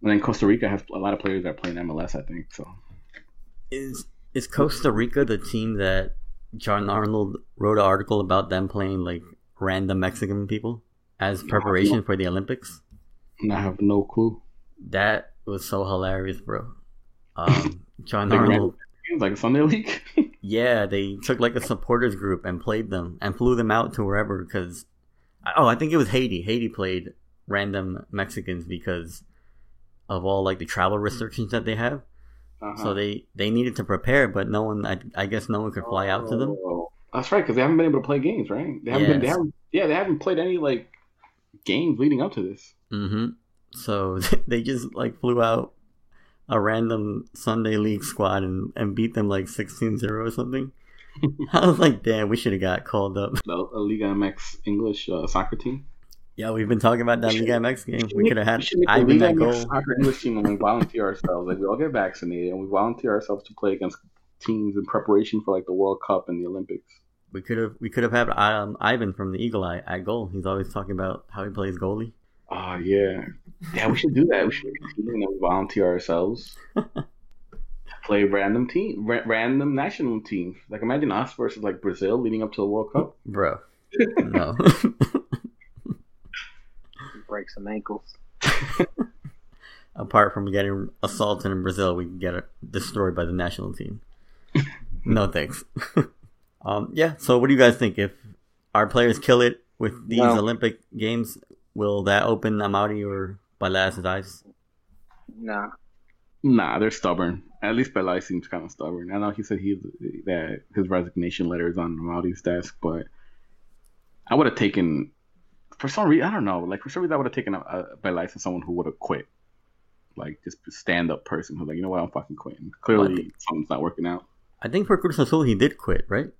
And then Costa Rica has a lot of players that play in MLS, I think. So Is is Costa Rica the team that Jon Arnold wrote an article about them playing like random Mexican people as preparation for the Olympics? and I have no clue. That was so hilarious, bro. Um, Jon Like Arnold. Like Sunday league. Yeah, they took like a supporters group and played them and flew them out to wherever because oh, I think it was Haiti. Haiti played random Mexicans because of all like the travel restrictions that they have. Uh-huh. So they they needed to prepare, but no one I, I guess no one could fly out to them. Oh, That's right, because they haven't been able to play games, right? They haven't been. They haven't. Yeah, they haven't played any like games leading up to this. Mhm. So they just like flew out a random Sunday league squad and, and beat them like 16-0 or something. I was like, damn, we should have got called up. The a Liga MX English uh, soccer team. Yeah, we've been talking about that We Liga MX game. We make- could have had a Ivan Liga MX goal. Soccer English team and we volunteer ourselves. Like we all get vaccinated and we volunteer ourselves to play against teams in preparation for like the World Cup and the Olympics. We could have we could have had um, Ivan from the Eagle Eye at goal. He's always talking about how he plays goalie. Oh yeah, yeah. We should do that. We should make a team and we volunteer ourselves. Play random team, ra- random national team. Like imagine us versus like Brazil leading up to the World Cup. Bro. No. Break some ankles. Apart from getting assaulted in Brazil, we get destroyed by the national team. no thanks. um, yeah. So, what do you guys think? If our players kill it with these No. Olympic games, will that open Amaury or Peláez's eyes? Nah. Nah, they're stubborn. At least Belay seems kind of stubborn. I know he said he that his resignation letter is on Rowdy's desk, but I would have taken for some reason I don't know. Like for some reason I would have taken a, a Belay as someone who would have quit. Like just stand up person who's like, you know what, I'm fucking quitting. Clearly What? something's not working out. I think for Cruz Azul, he did quit, right?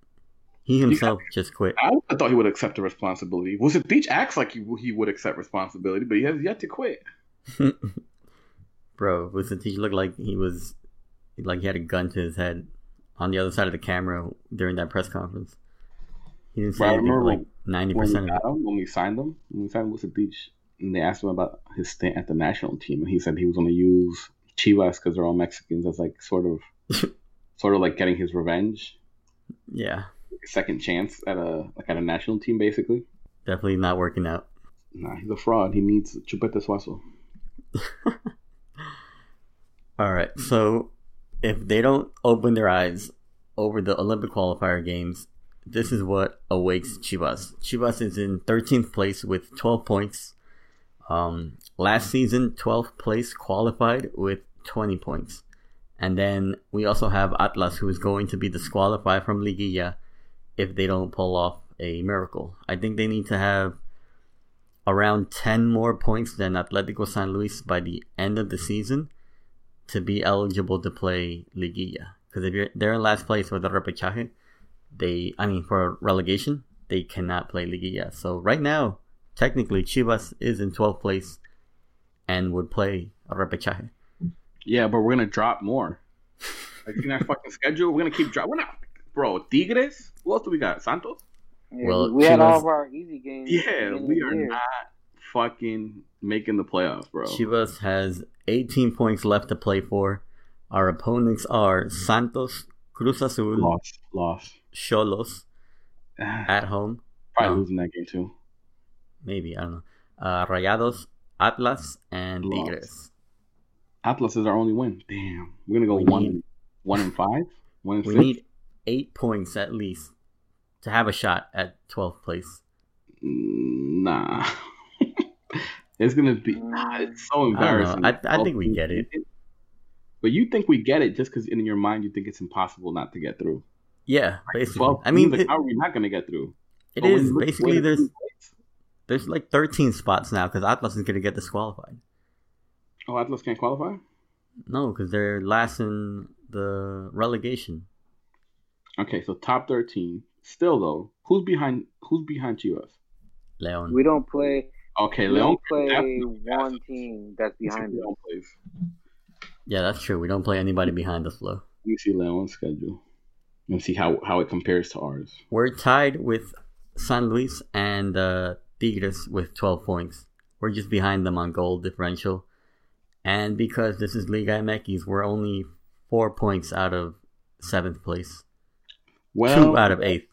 He himself just quit. I, I thought he would accept the responsibility. Vucetich acts like he, he would accept responsibility, but he has yet to quit. Bro, Vucetich looked like he was like he had a gun to his head on the other side of the camera during that press conference. He didn't say Bro, anything remember like ninety when we percent of him, when we signed him, when we signed Vucetich, and they asked him about his stint at the national team, and he said he was going to use Chivas because they're all Mexicans as like sort of, sort of like getting his revenge, Yeah, second chance at a like at a national team, basically. definitely not working out. Nah, he's a fraud. He needs Chupete Suazo. All right. So if they don't open their eyes over the Olympic qualifier games, this is what awaits Chivas. Chivas is in 13th place with 12 points. Um, last season, 12th place qualified with 20 points. And then we also have Atlas, who is going to be disqualified from Liguilla if they don't pull off a miracle. I think they need to have around 10 more points than Atletico San Luis by the end of the season to be eligible to play Liguilla. Because if you're they're in last place with the repechaje, they I mean for relegation, they cannot play Liguilla. So right now, technically Chivas is in 12th place and would play a repechaje. Yeah, but we're gonna drop more. Like in our fucking schedule, we're gonna keep dropping. We're not, bro. Tigres. Who else do we got? Santos. Yeah, Well, we had all of our easy games. Yeah, we are year. not fucking making the playoffs, bro. Chivas has 18 points left to play for. Our opponents are Santos, Cruz Azul, Lost, lost. Cholos Probably at home. no. losing that game too. Maybe, I don't know. Uh, Rayados, Atlas, and Lost. Tigres. Atlas is our only win. Damn, we're gonna go We one, need- one and five, one and We six. need eight points at least to have a shot at 12th place. Mm, Nah, it's gonna be. Nah, it's so embarrassing. I- I think we get it. But you think we get it just because in your mind you think it's impossible not to get through. Yeah, basically. Well, I mean, like, it, how are we not gonna get through? it But when is. you look Basically, there's there's like 13 spots now because Atlas is going to get disqualified. Oh, Atlas can't qualify. No, because they're last in the relegation. Okay, so top thirteen. Still though, who's behind? Who's behind Chivas? Leon. We don't play. Okay, we Leon don't play one team that's behind us. Yeah, that's true. We don't play anybody behind us, though. Let me see Leon's schedule and see how how it compares to ours. We're tied with San Luis and uh, Tigres with 12 points. We're just behind them on goal differential. And because this is Liga MX, we're only four points out of seventh place. Well, Two out of eighth.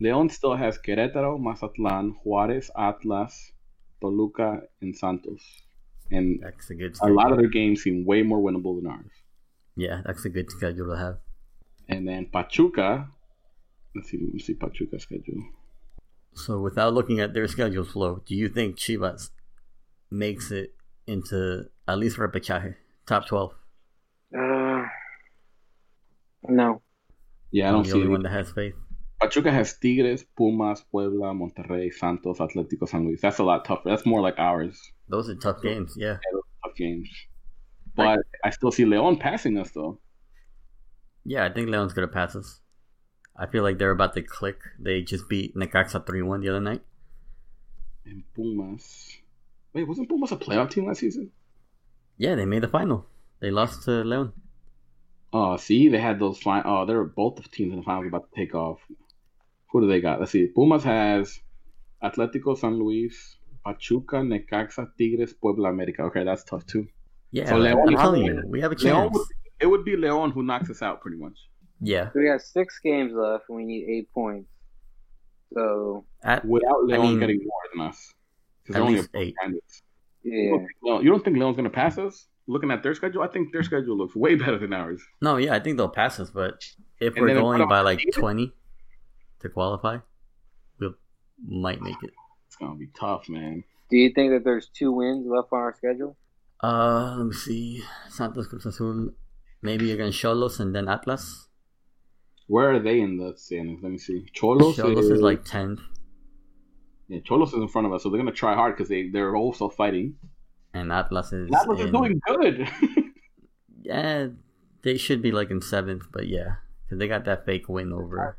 Leon still has Querétaro, Mazatlan, Juárez, Atlas, Toluca, and Santos. And That's a good a lot of their games seem way more winnable than ours. yeah, that's a good schedule to have. And then Pachuca. Let's see. Let me see Pachuca's schedule. So, without looking at their schedule flow, do you think Chivas makes it into at least repechaje, top 12? Uh, no. Yeah, I don't the see only one that has faith. Pachuca has Tigres, Pumas, Puebla, Monterrey, Santos, Atlético San Luis. That's a lot tougher. That's more like ours. Those are tough games, yeah. Tough games. But I still see Leon passing us though. Yeah, I think Leon's gonna pass us. I feel like they're about to click. They just beat Necaxa 3 1 the other night. And Pumas. Wait, wasn't Pumas a playoff team last season? Yeah, they made the final. They lost to Leon. Oh, see, they had those fine. Oh, they were both teams in the finals about to take off. Who do they got? Let's see. Pumas has Atlético San Luis, Pachuca, Necaxa, Tigres, Puebla, America. Okay, that's tough too. Yeah, So I'm Leon- telling you, we have a chance. would, it would be Leon who knocks us out pretty much. Yeah, So we got six games left, and we need eight points. So at Without Leon mean, getting more than us. 'Cause at they're only least eight. behind us. You yeah, don't Leon- you don't think Leon's going to pass us? Looking at their schedule, I think their schedule looks way better than ours. no, yeah, I think they'll pass us. But if And we're going by like twenty to qualify, we will might make it. It's going to be tough, man. do you think that there's two wins left on our schedule? Uh, let me see. Santos Cruz Azul, maybe against Cholos and then Atlas. Where are they in the standings? Let me see. Cholos, Cholos is like tenth, yeah, Cholos is in front of us, so they're gonna try hard because they they're also fighting. and Atlas is. Atlas is doing good. Yeah, they should be like in seventh, but yeah, because they got that fake win over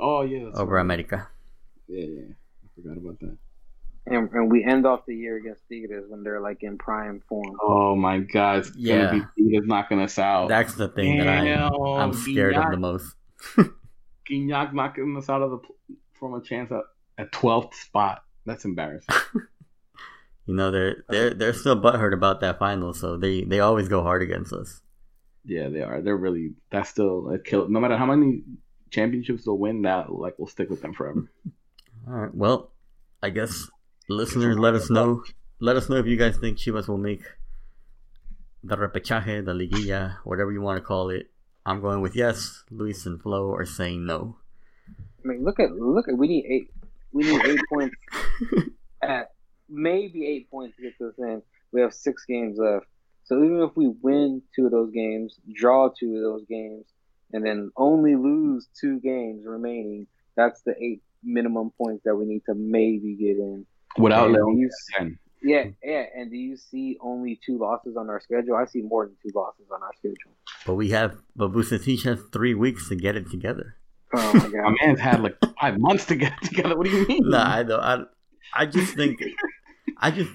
oh yeah, over right. America. Yeah, yeah, I forgot about that. And, and we end off the year against Tigres when they're like in prime form. Oh my God, it's Yeah. gonna be Tigres knocking us out. That's the thing that I Damn, I'm scared of the most. Gignac knocking us out of the from a chance at at twelfth spot. That's embarrassing. You know they're they're they're still butthurt about that final, so they they always go hard against us. yeah, they are. They're really. That's still a kill. No matter how many championships they'll win, that like will stick with them forever. All right, well, I guess listeners, let us know let us know if you guys think Chivas will make the repechaje, the liguilla, whatever you want to call it. I'm going with yes. Luis and Flo are saying no. I mean, look at look at we need eight we need eight points at maybe eight points to get to this in. We have six games left. So even if we win two of those games, draw two of those games, and then only lose two games remaining, that's the eight minimum points that we need to maybe get in. Without And Leon, 10. Yeah, yeah. And do you see only two losses on our schedule? I see more than two losses on our schedule. But we have, but Vucetich has three weeks to get it together. Oh my My god. man's had like five months to get it together. What do you mean? Nah, I know. I, I just think, I just,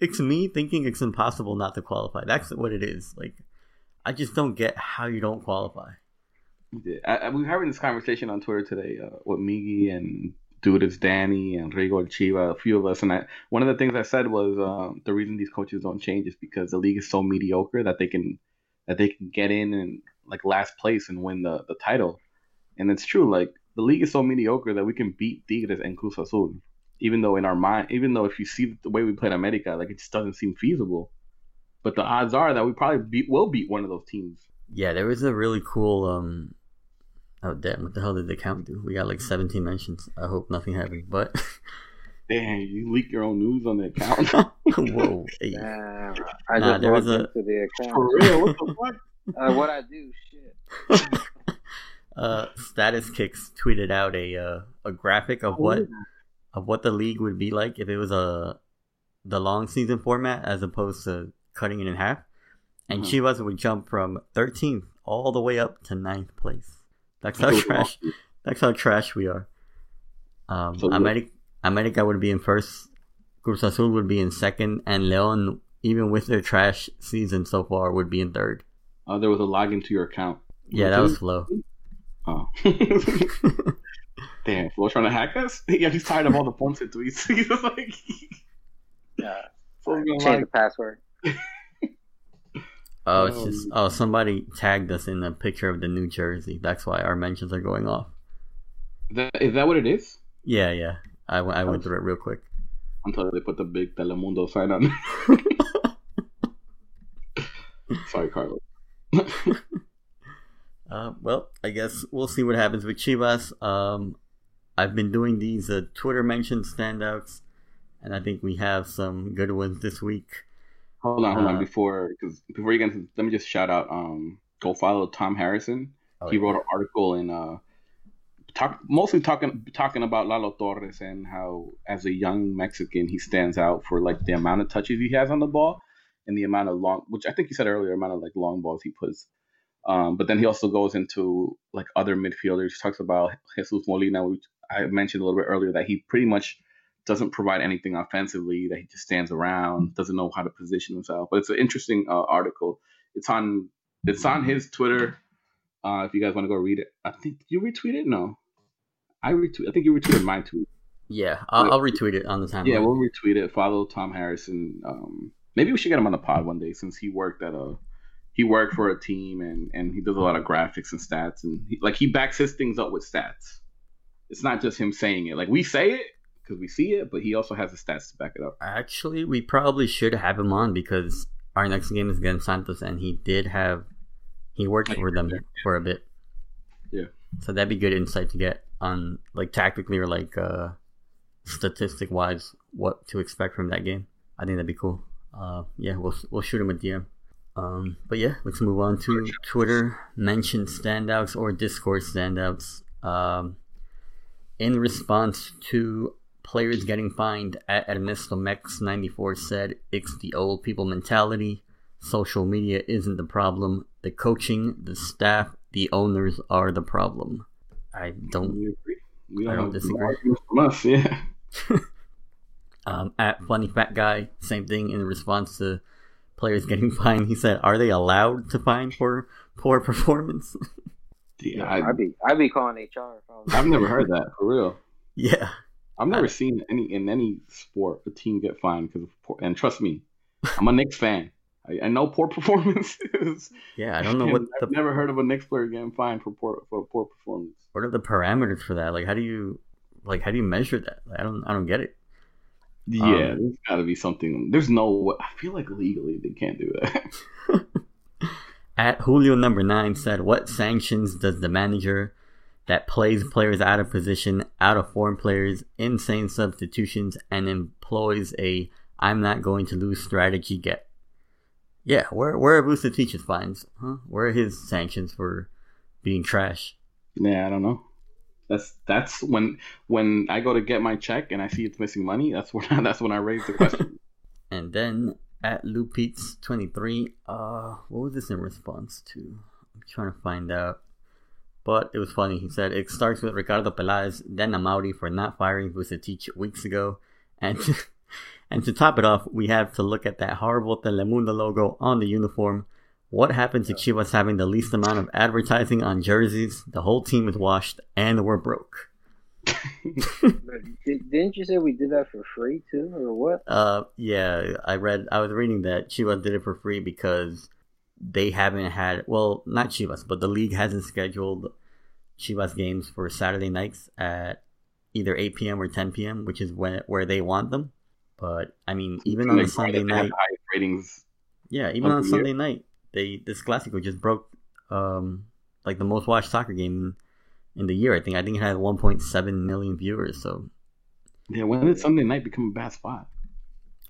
it's me thinking it's impossible not to qualify. That's what it is. Like, I just don't get how you don't qualify. Yeah, I, I, we were having this conversation on Twitter today uh, with Miggy and Dude it's Danny and Rigo Chiva, a few of us, and I, one of the things I said was um, the reason these coaches don't change is because the league is so mediocre that they can that they can get in and like last place and win the, the title, and it's true. Like the league is so mediocre that we can beat Tigres and Cruz Azul, even though in our mind, even though if you see the way we played America, like it just doesn't seem feasible. But the odds are that we probably beat will beat one of those teams. Yeah, there was a really cool. um Oh damn! What the hell did the count do? We got like 17 mentions. I hope nothing happened. But Damn, you leak your own news on the account. whoa, hey. Damn. I Nah, just there was a- into the account. For real? What the fuck? Uh, what I do, shit. uh, Status Kicks tweeted out a uh, a graphic of what of what the league would be like if it was a the long season format as opposed to cutting it in half, and Mhm. Chivas would jump from 13th all the way up to ninth place. That's how trash. That's how trash we are. Um, So America, America would be in first, Cruz Azul would be in second, and Leon, even with their trash season so far, would be in third. Uh, there was a login to your account. Yeah, that was slow. Oh. Damn, Flo trying to hack us? Yeah, he's tired of all the Ponce tweets. He's just like, Yeah. Flo's gonna Change like, the password. Oh, it's just oh somebody tagged us in a picture of the New Jersey. That's why our mentions are going off. is that, is that what it is? Yeah, yeah. I, went- I went through it real quick. Until they put the big Telemundo sign on. Sorry, Carlos. Uh, well, I guess we'll see what happens with Chivas. Um, I've been doing these uh, Twitter mention standouts, and I think we have some good ones this week. Hold on, hold on. Uh, Before, because before you get into, let me just shout out. Um, go follow Tom Harrison. Oh, he yeah. wrote an article in uh, talk mostly talking talking about Lalo Torres and how as a young Mexican he stands out for like the amount of touches he has on the ball and the amount of long, which I think you said earlier, amount of like long balls he puts. Um, but then he also goes into like other midfielders. He talks about Jesus Molina, which I mentioned a little bit earlier, that he pretty much doesn't provide anything offensively. That he just stands around, doesn't know how to position himself. But it's an interesting uh, article. It's on it's on his Twitter. Uh, if you guys want to go read it, I think you retweeted. No, I retweet. I think you retweeted my tweet. Yeah, I'll, I'll retweet it on the timeline. Yeah, we'll retweet it. Follow Tom Harrison. Um, maybe we should get him on the pod one day since he worked at a he worked for a team and and he does a lot of graphics and stats and he, like he backs his things up with stats. It's not just him saying it. Like we say it because we see it, but he also has the stats to back it up. Actually, we probably should have him on because our next game is against Santos, and he did have he worked for them for a bit. Yeah. So that'd be good insight to get on like tactically or like uh statistic wise what to expect from that game. I think that'd be cool. Uh, yeah, we'll we'll shoot him a DM. Um, but yeah, let's move on to Twitter mention standouts or Discord standouts. Um, in response to players getting fined at Ernesto Mex 94 said it's the old people mentality. Social media isn't the problem. The coaching, the staff, the owners are the problem. I don't. We agree. We I don't have disagree. arguments From us, yeah. Um, at Funny Fat Guy, same thing in response to players getting fined. He said, "Are they allowed to fine for poor performance?" Yeah, I, I, would be I'd be calling HR. If I was I've never heard that for real. yeah, I've never I- seen any in any sport a team get fined because of poor. And trust me, I'm a Knicks fan. I, I know poor performances. yeah. I don't know what the I've never heard of a Knicks player getting fined for poor for poor performance. what are the parameters for that. Like, how do you like how do you measure that? I don't I don't get it. Yeah, Um, there's got to be something. There's no. I feel like legally they can't do that. At Julio number nine said, "What sanctions does the manager that plays players out of position, out of form players, insane substitutions, and employs a I'm not going to lose strategy get?" Yeah, where where are Vucetich's fines? Huh? Where are his sanctions for being trash? yeah, I don't know. That's that's when when I go to get my check and I see it's missing money. That's when I, that's when I raise the question. And then at Lupeats twenty three, uh, what was this in response to? I'm trying to find out. But it was funny. He said it starts with Ricardo Peláez, then Amaury for not firing Vucetich weeks ago, and and to top it off, we have to look at that horrible Telemundo logo on the uniform. What happened to Chivas having the least amount of advertising on jerseys? The whole team is washed, and we're broke. Did, didn't you say we did that for free too, or what? Uh, yeah, I read. I was reading that Chivas did it for free because they haven't had. Well, not Chivas, but the league hasn't scheduled Chivas games for Saturday nights at either 8 p.m. or 10 p.m., which is when where they want them. But I mean, even on a Sunday night, ratings. yeah, even on Sunday night, they this Classico just broke um like the most watched soccer game in the year. I think I think it had 1.7 million viewers. So Yeah, when did Sunday night become a bad spot?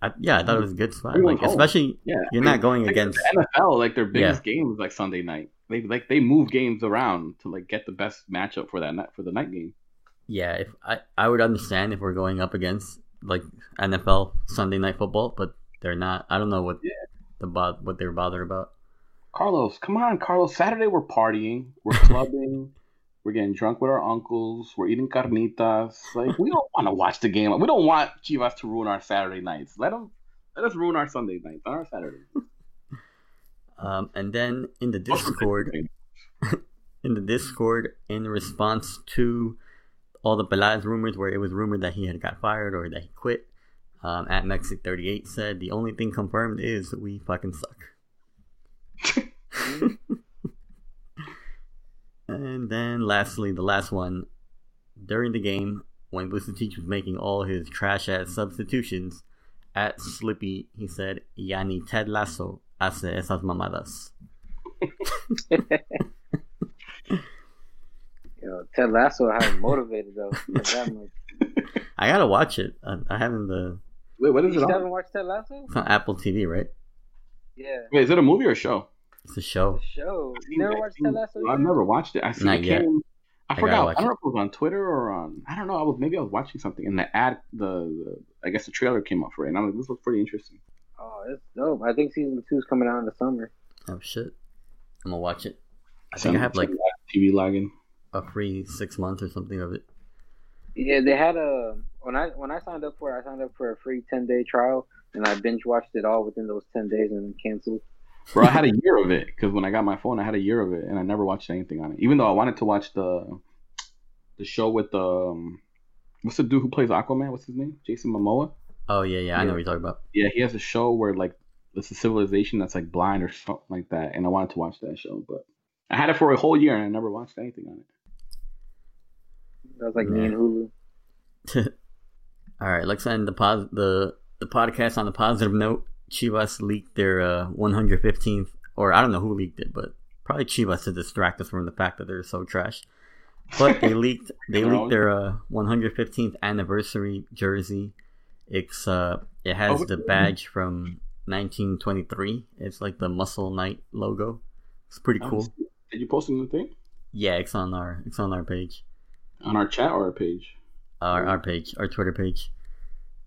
I, yeah, I thought it was a good spot. Everyone's Like home. especially Yeah, you're I mean, not going like, against. the NFL. Like their biggest games like Sunday night. They like they move games around to like get the best matchup for that night for the night game. Yeah, if I I would understand if we're going up against like NFL Sunday night football, but they're not. I don't know what Yeah. the what they're bothered about. Carlos, come on, Carlos. Saturday we're partying, we're clubbing, we're getting drunk with our uncles, we're eating carnitas. Like we don't want to watch the game. We don't want Chivas to ruin our Saturday nights. Let them let us ruin our Sunday nights on our Saturday. Um, and then in the Discord, in the Discord, in response to all the Peláez rumors, where it was rumored that he had got fired or that he quit, um, at Mexic thirty eight said the only thing confirmed is we fucking suck. and then lastly, the last one during the game when Vucetich was making all his trash ass substitutions. At Slippy, he said, "Yani Ted Lasso hace esas mamadas." Yo, Ted Lasso had him motivated though. Like that much. I gotta watch it. I, I haven't the Wait, what You it still on? haven't watched Ted Lasso? it's on Apple TV, right? Yeah, Wait, is it a movie or a show? It's a show. the show. You never watched Ted Lasso? I've yet? never watched it. I see Not it yet. came. I I forgot. I don't it. know if it was on Twitter or on. I don't know. I was maybe I was watching something and the ad, the, the I guess the trailer came up for it, and I'm like, this looks pretty interesting. Oh, it's dope. I think season two's coming out in the summer. Oh shit! I'm gonna watch it. I think Some- I have like TV login. a free six months or something of it. Yeah, they had a when I when I signed up for it, I signed up for a free ten day trial, and I binge watched it all within those ten days and then canceled. Bro, I had a year of it because when I got my phone, I had a year of it, and I never watched anything on it. Even though I wanted to watch the the show with the um, what's the dude who plays Aquaman? What's his name? Jason Momoa. Oh yeah, yeah, I know what you're talking about. Yeah, he has a show where like it's a civilization that's like blind or something like that, and I wanted to watch that show, but I had it for a whole year and I never watched anything on it. That was like me and Hulu. All right, let's end the pos- the the podcast on a positive note. Chivas leaked their uh, 115th, or I don't know who leaked it, but probably Chivas to distract us from the fact that they're so trash. But they leaked they Their leaked their uh, 115th anniversary jersey. It's uh it has Oh, the badge from 1923. It's like the Muscle Knight logo. It's pretty cool. Did you post anything Yeah, it's on our it's on our page, on our chat or our page? our our page, our Twitter page.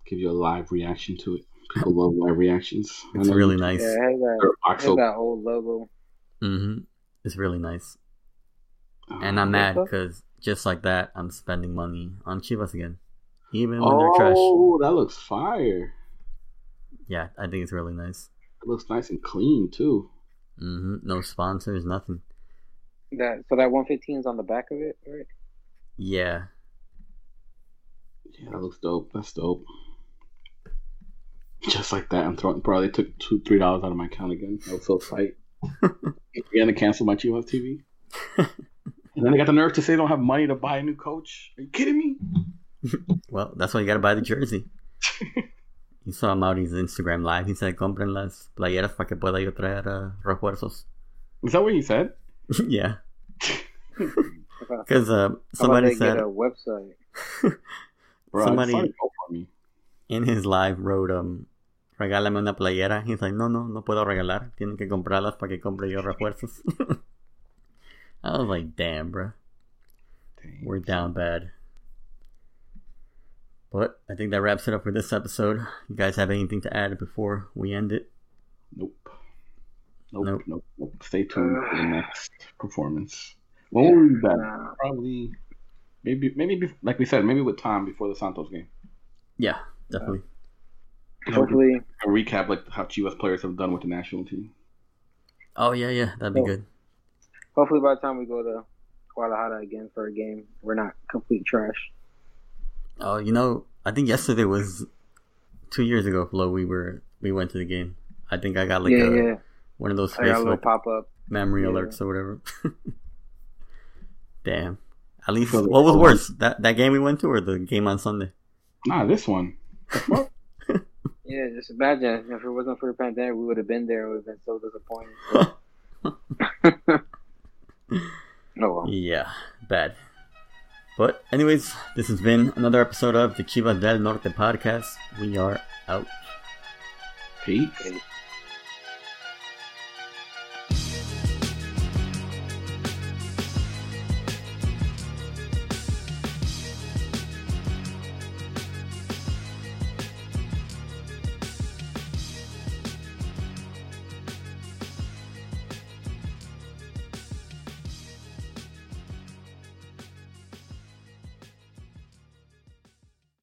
Give you a live reaction to it. People love live reactions. It's really nice. Yeah, it has that, it has that old logo. Mm-hmm. It's really nice. uh, And I'm mad because just like that, I'm spending money on Chivas again, even when they're trash. Oh, that looks fire. Yeah, I think it's really nice. It looks nice and clean too. Mm-hmm. No sponsors, nothing. That so that one fifteen is on the back of it, right? Yeah, Yeah, that looks dope. That's dope. Just like that, I'm throwing. Bro, they took two, three dollars out of my account again. I was so tight. You're gonna cancel my Chivas TV. and then they got the nerve to say they don't have money to buy a new coach. Are you kidding me? well, that's why you gotta buy the jersey. you saw Mauri's Instagram live. He said, compren las playeras para que pueda yo traer uh, refuerzos. Is that what he said? yeah. Because uh, about somebody they said get a website? Bro, Somebody- in his live wrote, um, regálame una playera. He's like, no, no, no puedo regalar. Tienen que comprarlas para que compre yo refuerzos. I was like, damn, bro. Dang. We're down bad. But I think that wraps it up for this episode. You guys have anything to add before we end it? Nope. Nope, Nope. nope, nope, Stay tuned for the next performance. When will we be back? Probably, maybe, maybe, like we said, maybe with Tom before the Santos game. Yeah, definitely. Hopefully, A recap like how Chivas players have done with the national team. Oh, yeah, yeah, that'd be Oh. good. hopefully by the time we go to Guadalajara again for a game, we're not complete trash. Oh, you know, I think yesterday was two years ago, Flo. We were we went to the game. I think I got like yeah, a, yeah. one of those I got a little Facebook pop up. memory Yeah. alerts or whatever. Damn. At least what was um, worse, that that game we went to or the game on Sunday? Nah, this one. Yeah, just imagine if it wasn't for the pandemic, we would have been there and would have been so disappointed. oh well. Yeah, bad. But anyways, this has been another episode of the Chivas del Norte podcast. We are out. Peace. Okay.